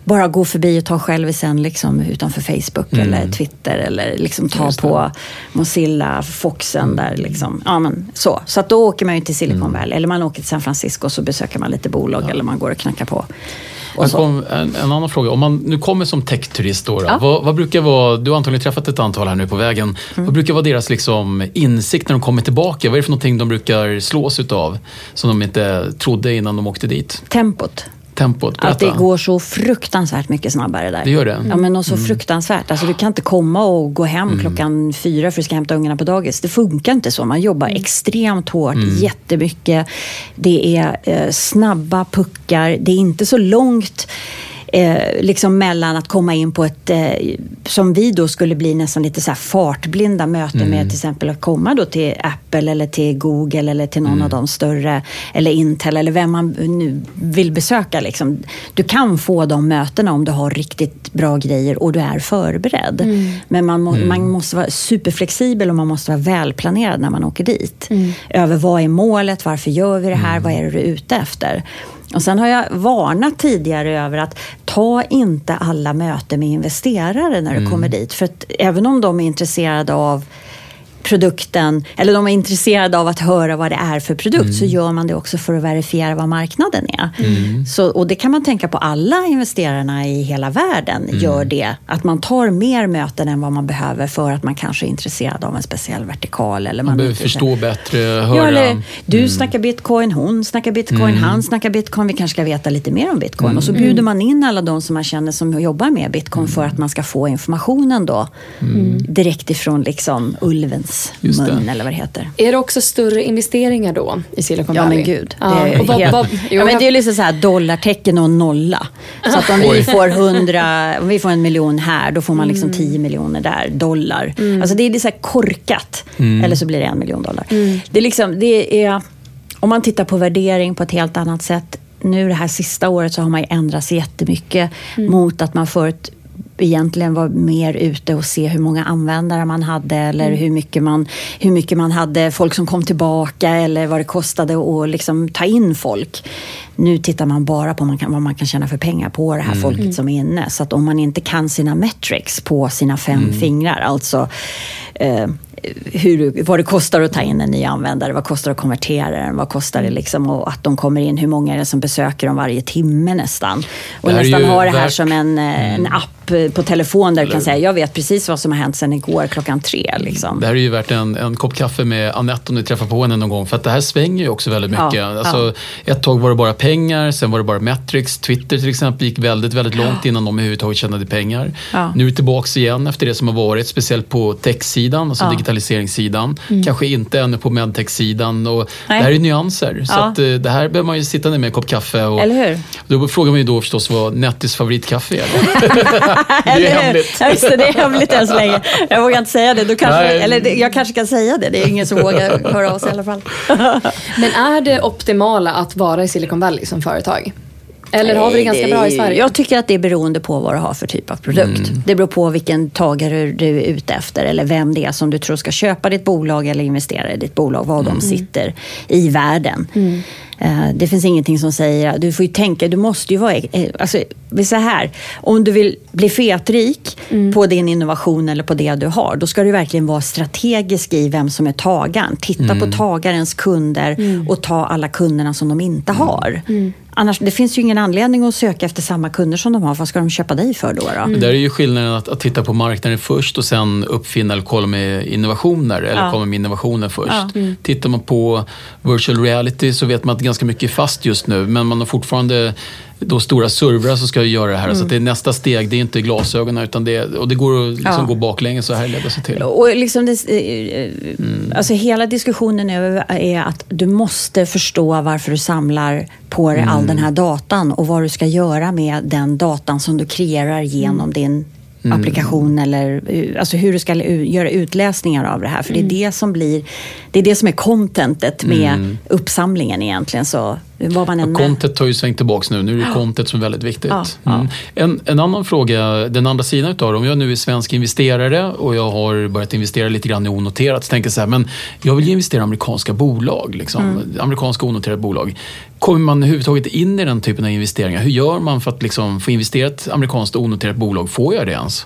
E: Bara gå förbi och ta självisen liksom utanför Facebook eller Twitter eller liksom ta på Mozilla, Foxen där liksom. Ja, men så. Så att då åker man ju till Silicon Valley. Eller man åker till San Francisco och så besöker man lite bolag eller man går och knackar på.
C: Kom, en, en annan fråga. Om man nu kommer som techturist, då, då,
E: Ja.
C: vad, vad brukar vara, du har antagligen träffat ett antal här nu på vägen.
E: Mm.
C: Vad brukar vara deras liksom, insikt när de kommer tillbaka? Vad är det för någonting de brukar slås utav som de inte trodde innan de åkte dit?
E: Tempot.
C: Tempot,
E: Att
C: berätta.
E: det går så fruktansvärt mycket snabbare där.
C: Det gör det?
E: Ja, men och så fruktansvärt. Alltså, du kan inte komma och gå hem klockan fyra för att du ska hämta ungarna på dagis. Det funkar inte så. Man jobbar extremt hårt, jättemycket. Det är eh, snabba puckar. Det är inte så långt eh, liksom mellan att komma in på ett, eh, som vi då skulle bli nästan lite så här fartblinda möten med till exempel att komma då till Apple eller till Google eller till någon av de större, eller Intel eller vem man nu vill besöka. Liksom. Du kan få de mötena om du har riktigt bra grejer och du är förberedd. Men man, må, man måste vara superflexibel och man måste vara välplanerad när man åker dit. Över vad är målet, varför gör vi det här, vad är det du är ute efter? Och sen har jag varnat tidigare över att ta inte alla möten med investerare när du kommer dit. För att även om de är intresserade av produkten, eller de är intresserade av att höra vad det är för produkt, så gör man det också för att verifiera vad marknaden är. Så, och det kan man tänka på, alla investerarna i hela världen gör det. Att man tar mer möten än vad man behöver för att man kanske är intresserad av en speciell vertikal. Eller
C: Man
E: man
C: behöver förstå bättre, höra.
E: Ja, eller du snackar bitcoin, hon snackar bitcoin, han snackar bitcoin. Vi kanske ska veta lite mer om bitcoin. Och så bjuder man in alla de som man känner som jobbar med bitcoin för att man ska få informationen då. Direkt ifrån liksom ulvens
C: Just det.
E: mun eller vad det heter.
D: Är det också större investeringar då i Silicon
E: Ja
D: Valley?
E: men gud.
D: Ja,
E: Det är,
D: och vad,
E: helt,
D: vad, jo,
E: ja, men det är
D: jag-
E: liksom så här dollartecken och nolla. Så att om vi får 100, om vi får en miljon här, då får man liksom 10 miljoner där, dollar. Alltså det är lite så här korkat. Eller så blir det en miljon dollar. Det är liksom, det är, om man tittar på värdering på ett helt annat sätt. Nu det här sista året så har man ju ändrat sig jättemycket mot att man förut egentligen var mer ute och se hur många användare man hade eller hur, mycket man, hur mycket man hade folk som kom tillbaka eller vad det kostade att liksom ta in folk. Nu tittar man bara på man kan, vad man kan tjäna för pengar på det här folket som är inne. Så att om man inte kan sina metrics på sina fem fingrar, alltså eh, hur, vad det kostar att ta in en ny användare, vad kostar det att konvertera den, vad kostar det liksom och att de kommer in, hur många är det som besöker dem varje timme nästan. Och nästan ha det här
C: värt-
E: som en, eh, en app eh, på telefon där du kan säga, jag vet precis vad som har hänt sedan igår klockan tre. Liksom.
C: Det här är ju värt en, en kopp kaffe med Anette om ni träffar på henne någon gång. För att det här svänger ju också väldigt
E: Ja,
C: mycket. Alltså, Ett tag var det bara pengar, sen var det bara metrics. Twitter till exempel gick väldigt, väldigt långt innan de överhuvudtaget tjänade pengar.
E: Ja.
C: Nu är det tillbaka igen efter det som har varit, speciellt på tech-sidan, alltså
E: Ja.
C: digitaliseringssidan. Kanske inte ännu på medtech-sidan. Och Det här är nyanser. Så
E: Ja.
C: att, eh, det här behöver man ju sitta ner med en kopp kaffe. Och,
E: Eller hur?
C: Då frågar man ju då förstås vad Nettis favoritkaffe är. Det är hemligt.
E: Ja, just det, det är hemligt än så länge. Jag vågar inte säga det. Du kanske,
C: Nej.
E: eller jag kanske kan säga det. Det är ingen som vågar höra av sig i alla fall.
D: Men är det optimala att vara i Silicon Valley som företag? Eller har vi det ganska bra i Sverige?
E: Jag tycker att det är beroende på vad du har för typ av produkt. Det beror på vilken tagare du är ute efter eller vem det är som du tror ska köpa ditt bolag eller investera i ditt bolag. Var de sitter i världen. Eh, Det finns ingenting som säger, du får ju tänka, du måste ju vara, eh, alltså, säger här, om du vill bli fetrik på din innovation eller på det du har, då ska du verkligen vara strategisk i vem som är tagaren. Titta på tagarens kunder och ta alla kunderna som de inte har. Annars, det finns ju ingen anledning att söka efter samma kunder som de har. Vad ska de köpa dig för då? då?
C: Men Där är ju skillnaden att, att titta på marknaden först och sen uppfinna eller kolla med innovationer. Eller
E: Ja.
C: komma med innovationer först.
E: Ja.
C: Tittar man på virtual reality så vet man att ganska mycket är fast just nu. Men man har fortfarande då stora servrar som ska göra det här. Så att det är nästa steg, det är inte glasögonen. Utan det, är- och det går att liksom
E: Ja.
C: gå baklänges så här leder sig till.
E: Och liksom det, eh, alltså hela diskussionen nu är att du måste förstå varför du samlar på dig all den här datan och vad du ska göra med den datan som du kreerar genom din applikation eller eh, alltså hur du ska göra utläsningar av det här. För det är det som blir, det är det som är contentet med uppsamlingen egentligen. Så vad man än...
C: Och content har ju svängt tillbaka nu. Nu är det content som är väldigt viktigt.
E: Ja, ja.
C: Mm. En, en annan fråga, den andra sidan utav det. Om jag nu är svensk investerare och jag har börjat investera lite grann i onoterat. Så tänker jag så här, men jag vill ju investera i amerikanska bolag. Liksom,
E: Mm.
C: Amerikanska onoterade bolag. Kommer man överhuvudtaget in i den typen av investeringar? Hur gör man för att liksom få investera i ett amerikanskt onoterat bolag? Får jag det ens?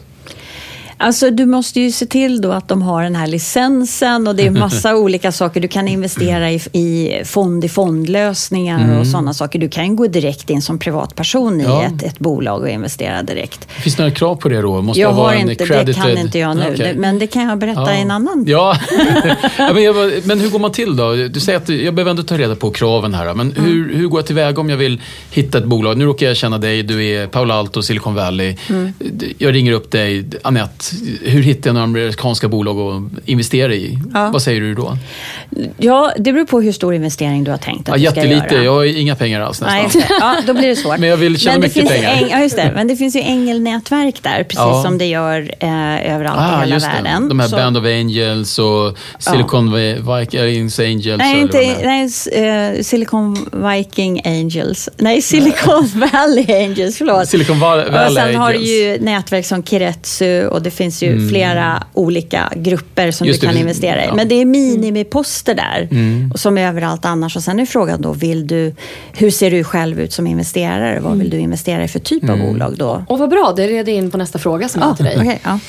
E: Alltså du måste ju se till då att de har den här licensen och det är massa olika saker. Du kan investera i, i fond i fondlösningar och sådana saker. Du kan gå direkt in som privatperson i
C: Ja.
E: ett, ett bolag och investera direkt.
C: Finns det några krav på det då? Måste
E: Jag
C: vara
E: har
C: en
E: inte, det
C: credited-
E: kan inte jag nu,
C: Okej.
E: Det- men det kan jag berätta i en annan.
C: Ja, ja men, jag, bara- men hur går man till då? Du säger att jag behöver ändå ta reda på kraven här. Men
E: Mm.
C: hur, hur går jag tillväga om jag vill hitta ett bolag? Nu råkar jag känna dig, du är Paolo Alto, Silicon Valley.
E: Mm.
C: Jag ringer upp dig, Hur hittar jag några amerikanska bolag att investera i?
E: Ja.
C: Vad säger du då?
E: Ja, det beror på hur stor investering du har tänkt att
C: Ja,
E: du ska
C: jättelite,
E: göra.
C: jag har inga pengar alls
E: Nej,
C: nästan.
E: ja, då blir det svårt.
C: Men jag vill tjäna
E: det
C: mycket
E: finns
C: pengar.
E: Äng, ja, just det. Men det finns ju ängelnätverk där, precis
C: Ja.
E: som det gör eh, överallt i
C: Ah,
E: hela
C: just det.
E: världen.
C: De här
E: Så-
C: Band of Angels och Silicon Vikings Angels.
E: Nej, inte, nej eh, Silicon Viking Angels. Nej, Silicon Valley Angels, förlåt.
C: Silicon Val-
E: och
C: Valley
E: sen har du
C: Angels.
E: ju nätverk som Kiretsu och det finns ju flera olika grupper som
C: Just
E: du
C: det,
E: kan
C: vi-
E: investera i.
C: ja.
E: Men det är minimiposter där, och som är överallt annars. Och sen är frågan då, vill du, hur ser du själv ut som investerare? Vad vill du investera i för typ av bolag då?
D: Och vad bra, det leder in på nästa fråga som jag har till dig.
E: okej, ja.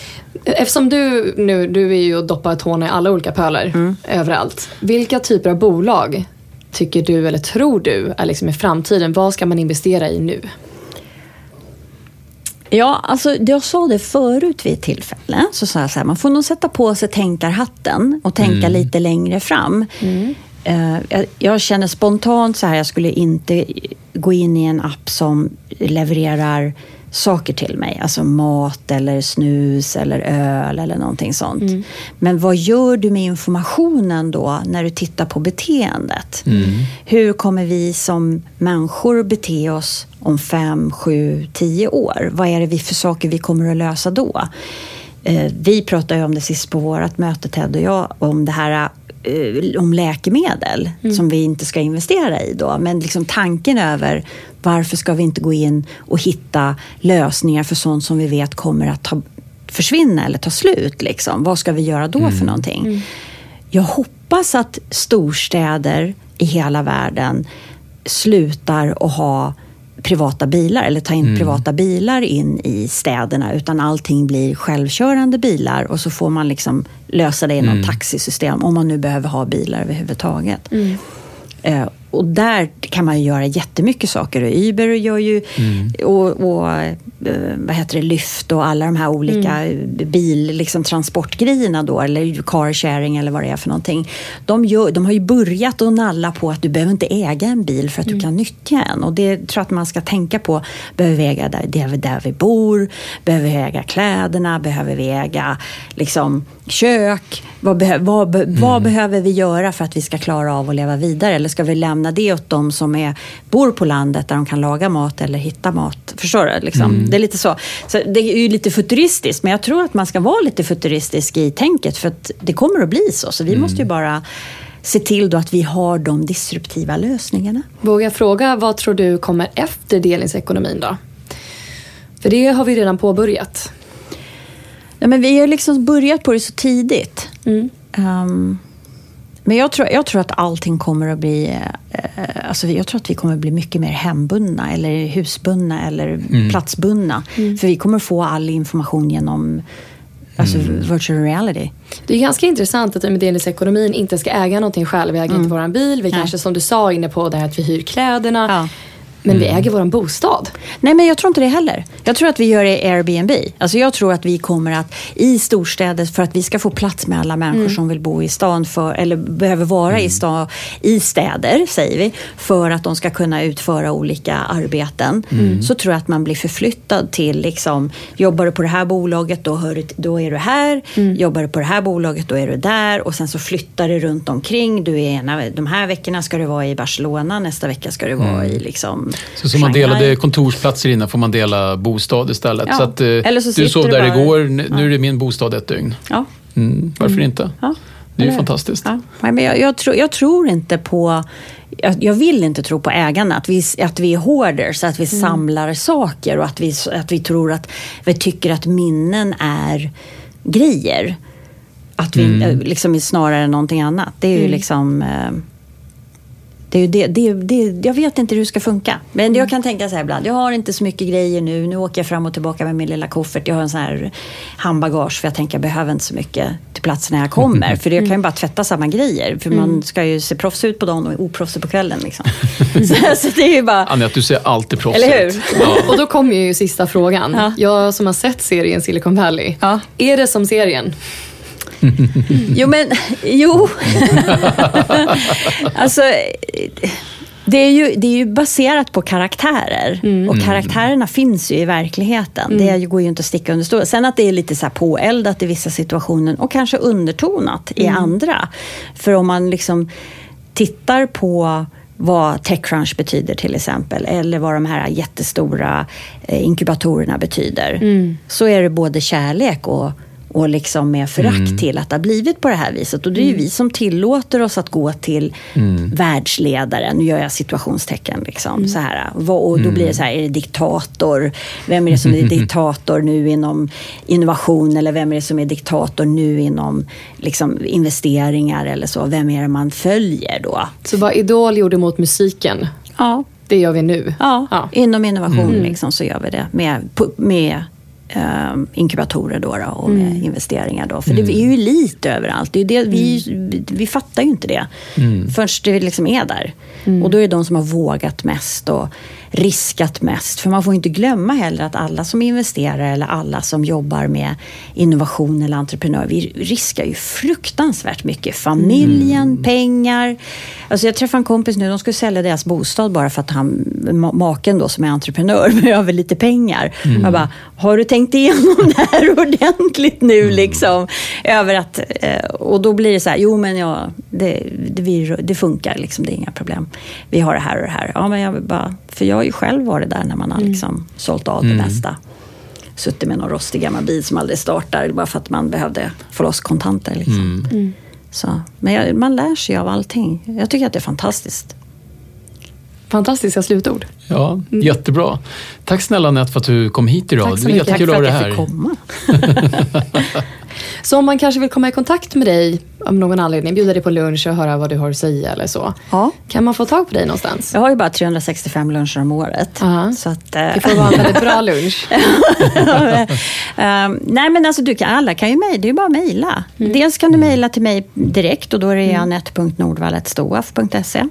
D: Eftersom du nu du är ju och doppar tårna i alla olika pölar
E: Mm.
D: överallt. Vilka typer av bolag tycker du eller tror du är liksom i framtiden? Vad ska man investera i nu?
E: Ja, alltså jag sa det förut vid ett tillfälle. Så sa jag så här, man får nog sätta på sig tänkarhatten och tänka lite längre fram. Eh, jag, jag känner spontant så här, jag skulle inte gå in i en app som levererar saker till mig. Alltså mat eller snus eller öl eller någonting sånt. Men vad gör du med informationen då när du tittar på beteendet? Hur kommer vi som människor bete oss om fem, sju, tio år? Vad är det vi för saker vi kommer att lösa då? Eh, Vi pratade ju om det sist på vårt möte, Ted och jag, om det här eh, om läkemedel som vi inte ska investera i då. Men liksom tanken över varför ska vi inte gå in och hitta lösningar för sånt som vi vet kommer att ta, försvinna eller ta slut. Liksom. Vad ska vi göra då för någonting? Jag hoppas att storstäder i hela världen slutar att ha privata bilar eller ta in privata bilar in i städerna utan allting blir självkörande bilar och så får man liksom lösa det i något taxisystem om man nu behöver ha bilar överhuvudtaget. Eh, och där kan man ju göra jättemycket saker. Och Uber gör ju, och, och eh, vad heter det, Lyft och alla de här olika bil, liksom, transportgrejerna då, eller car sharing eller vad det är för någonting. De, gör, de har ju börjat att nalla på att du behöver inte äga en bil för att du kan nyttja en. Och det tror jag att man ska tänka på. Behöver vi äga där, där, där vi bor? Behöver vi äga kläderna? Behöver vi äga liksom, kök? Vad, behö, vad, be- vad behöver vi göra för att vi ska klara av att leva vidare? Eller ska vi lämna det åt de som är, bor på landet där de kan laga mat eller hitta mat? Förstår du? Liksom? Det är lite så. så. Det är ju lite futuristiskt, men jag tror att man ska vara lite futuristisk i tänket för att det kommer att bli så. Så vi måste ju bara se till då att vi har de disruptiva lösningarna.
D: Vågar jag fråga, vad tror du kommer efter delningsekonomin då? För det har vi redan påbörjat.
E: Ja, men vi har liksom börjat på det så tidigt. Ehm, men jag tror, jag tror att allting kommer att bli... eh, alltså jag tror att vi kommer att bli mycket mer hembundna eller husbundna eller platsbundna. För vi kommer få all information genom alltså, virtual reality.
D: Det är ganska intressant att med delningsekonomin inte ska äga någonting själv. Vi äger inte våran bil. Vi
E: Nej.
D: kanske som du sa inne på det här att vi hyr kläderna.
E: Ja.
D: Men vi äger våran bostad.
E: Nej, men jag tror inte det heller. Jag tror att vi gör det i Airbnb. Alltså jag tror att vi kommer att i storstäder, för att vi ska få plats med alla människor som vill bo i stan, för, eller behöver vara i, stan, i städer, säger vi, för att de ska kunna utföra olika arbeten. Så tror jag att man blir förflyttad till, liksom, jobbar du på det här bolaget, då, hör du, då är du här. Jobbar du på det här bolaget, då är du där. Och sen så flyttar det runt omkring. Du är ena, de här veckorna ska du vara i Barcelona, nästa vecka ska du vara i liksom,
C: Så som man delade kontorsplatser innan får man dela bostad istället.
E: Ja.
C: Så att, eh,
E: Eller så
C: du sov
E: du
C: där
E: bara-
C: igår, nu är det min bostad ett dygn.
E: Ja.
C: Mm, varför inte?
E: Ja.
C: Det är ju fantastiskt.
E: Ja. Nej, men jag, jag, tror, jag tror inte på... jag, jag vill inte tro på ägarna, att vi, att vi är hoarders, att vi samlar saker och att vi, att vi tror att vi tycker att minnen är grejer. Att vi eh, liksom är snarare än någonting annat. Det är ju liksom... Eh, det är ju det, det, det, jag vet inte hur det ska funka. Men jag kan tänka så här ibland. Jag har inte så mycket grejer nu. Nu åker jag fram och tillbaka med min lilla koffert. Jag har en sån här handbagage. För jag tänker jag behöver inte så mycket till platsen när jag kommer. För jag kan ju bara tvätta samma grejer. För man ska ju se proffs ut på dagen och oproffsig på kvällen. Liksom. så, så det är ju bara...
C: Anette, du ser alltid proffsig
E: Eller hur?
C: Ja.
D: Och då kommer ju sista frågan.
E: Ja.
D: Jag som har sett serien Silicon Valley.
E: Ja.
D: Är det som serien?
E: Jo, men jo. alltså, det är, ju, det är ju baserat på karaktärer. Och karaktärerna finns ju i verkligheten. Det går ju inte att sticka under stol. Sen att det är lite så här påeldat i vissa situationer och kanske undertonat i andra. För om man liksom tittar på vad Techcrunch betyder till exempel, eller vad de här jättestora eh, inkubatorerna betyder, så är det både kärlek och och liksom med förakt till att det har blivit på det här viset. Och det är ju vi som tillåter oss att gå till världsledaren, nu gör jag situationstecken. Liksom, så här, och då blir det så här, är det diktator? Vem är det som är diktator nu inom innovation? Eller vem är det som är diktator nu inom liksom, investeringar eller så? Vem är det man följer då?
D: Så vad Idol gjorde mot musiken,
E: Ja,
D: det gör vi nu.
E: Ja,
D: Ja.
E: inom innovation liksom, så gör vi det med, med ehm, inkubatorer då, då, och med investeringar. Då. För det är ju lite överallt. Det är det, vi, vi fattar ju inte det förrän det liksom är där. Och då är det de som har vågat mest och riskat mest. För man får inte glömma heller att alla som investerar eller alla som jobbar med innovation eller entreprenör, vi riskar ju fruktansvärt mycket. Familjen, pengar. Alltså jag träffade en kompis nu, de skulle sälja deras bostad bara för att han, ma- maken då som är entreprenör behöver lite pengar. Jag bara, har du tänkt igenom det här ordentligt nu liksom? Över att, eh, och då blir det så här, jo men ja, det, det, det funkar liksom, det är inga problem. Vi har det här och det här. Ja, men jag bara, för jag har ju själv varit där när man har liksom sålt av det mesta. Suttit med någon rostig gammal bil som aldrig startar bara för att man behövde få loss kontanter. Liksom. Så, men jag, man lär sig av allting. Jag tycker att det är fantastiskt.
D: Fantastiska slutord.
C: Ja, jättebra. Tack snälla Anette för att du kom hit idag.
D: Tack så
C: det var
D: mycket.
E: Tack för att jag
C: här.
E: fick komma.
D: Så om man kanske vill komma i kontakt med dig av någon anledning, bjuda dig på lunch och höra vad du har att säga eller så.
E: Ja.
D: Kan man få tag på dig någonstans?
E: Jag har ju bara 365 luncher om året.
D: Ja.
E: Så att, eh,
D: Det får vara en väldigt bra lunch.
E: Ehm, nej men alltså du kan, alla kan ju mejla, det är ju bara att mejla. Dels kan du mejla till mig direkt och då är det mm. anette.nordvall.stoaf.se.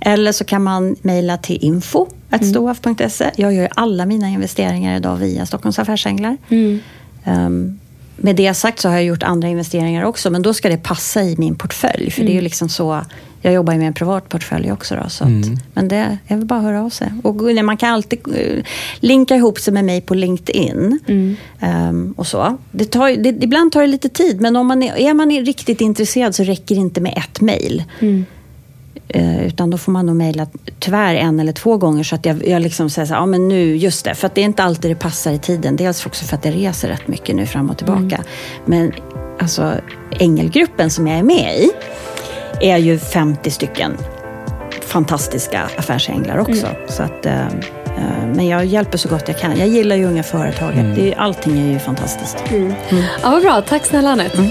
E: Eller så kan man mejla till info.stoaf.se. Jag gör alla mina investeringar idag via Stockholms Affärsänglar. Ehm, med det sagt så har jag gjort andra investeringar också, men då ska det passa i min portfölj. För det är ju liksom så, jag jobbar ju med en privat portfölj också. Då, så att, Men det är väl bara att höra av sig. Och man kan alltid eh, linka ihop sig med mig på LinkedIn. Ehm, och så. Det tar, det, ibland tar det lite tid, men om man är, är man riktigt intresserad så räcker det inte med ett mejl. Eh, utan då får man nog mejla tyvärr en eller två gånger så att jag, jag liksom säger så här, ja men nu, just det. För att det är inte alltid det passar i tiden. Dels också för att jag reser rätt mycket nu fram och tillbaka. Men alltså Ängelgruppen som jag är med i är ju 50 stycken fantastiska affärsänglar också. Så att, eh, eh, men jag hjälper så gott jag kan. Jag gillar ju unga företagare. Det är, ju- allting är ju fantastiskt.
D: Ja, vad bra. Tack snälla Anette.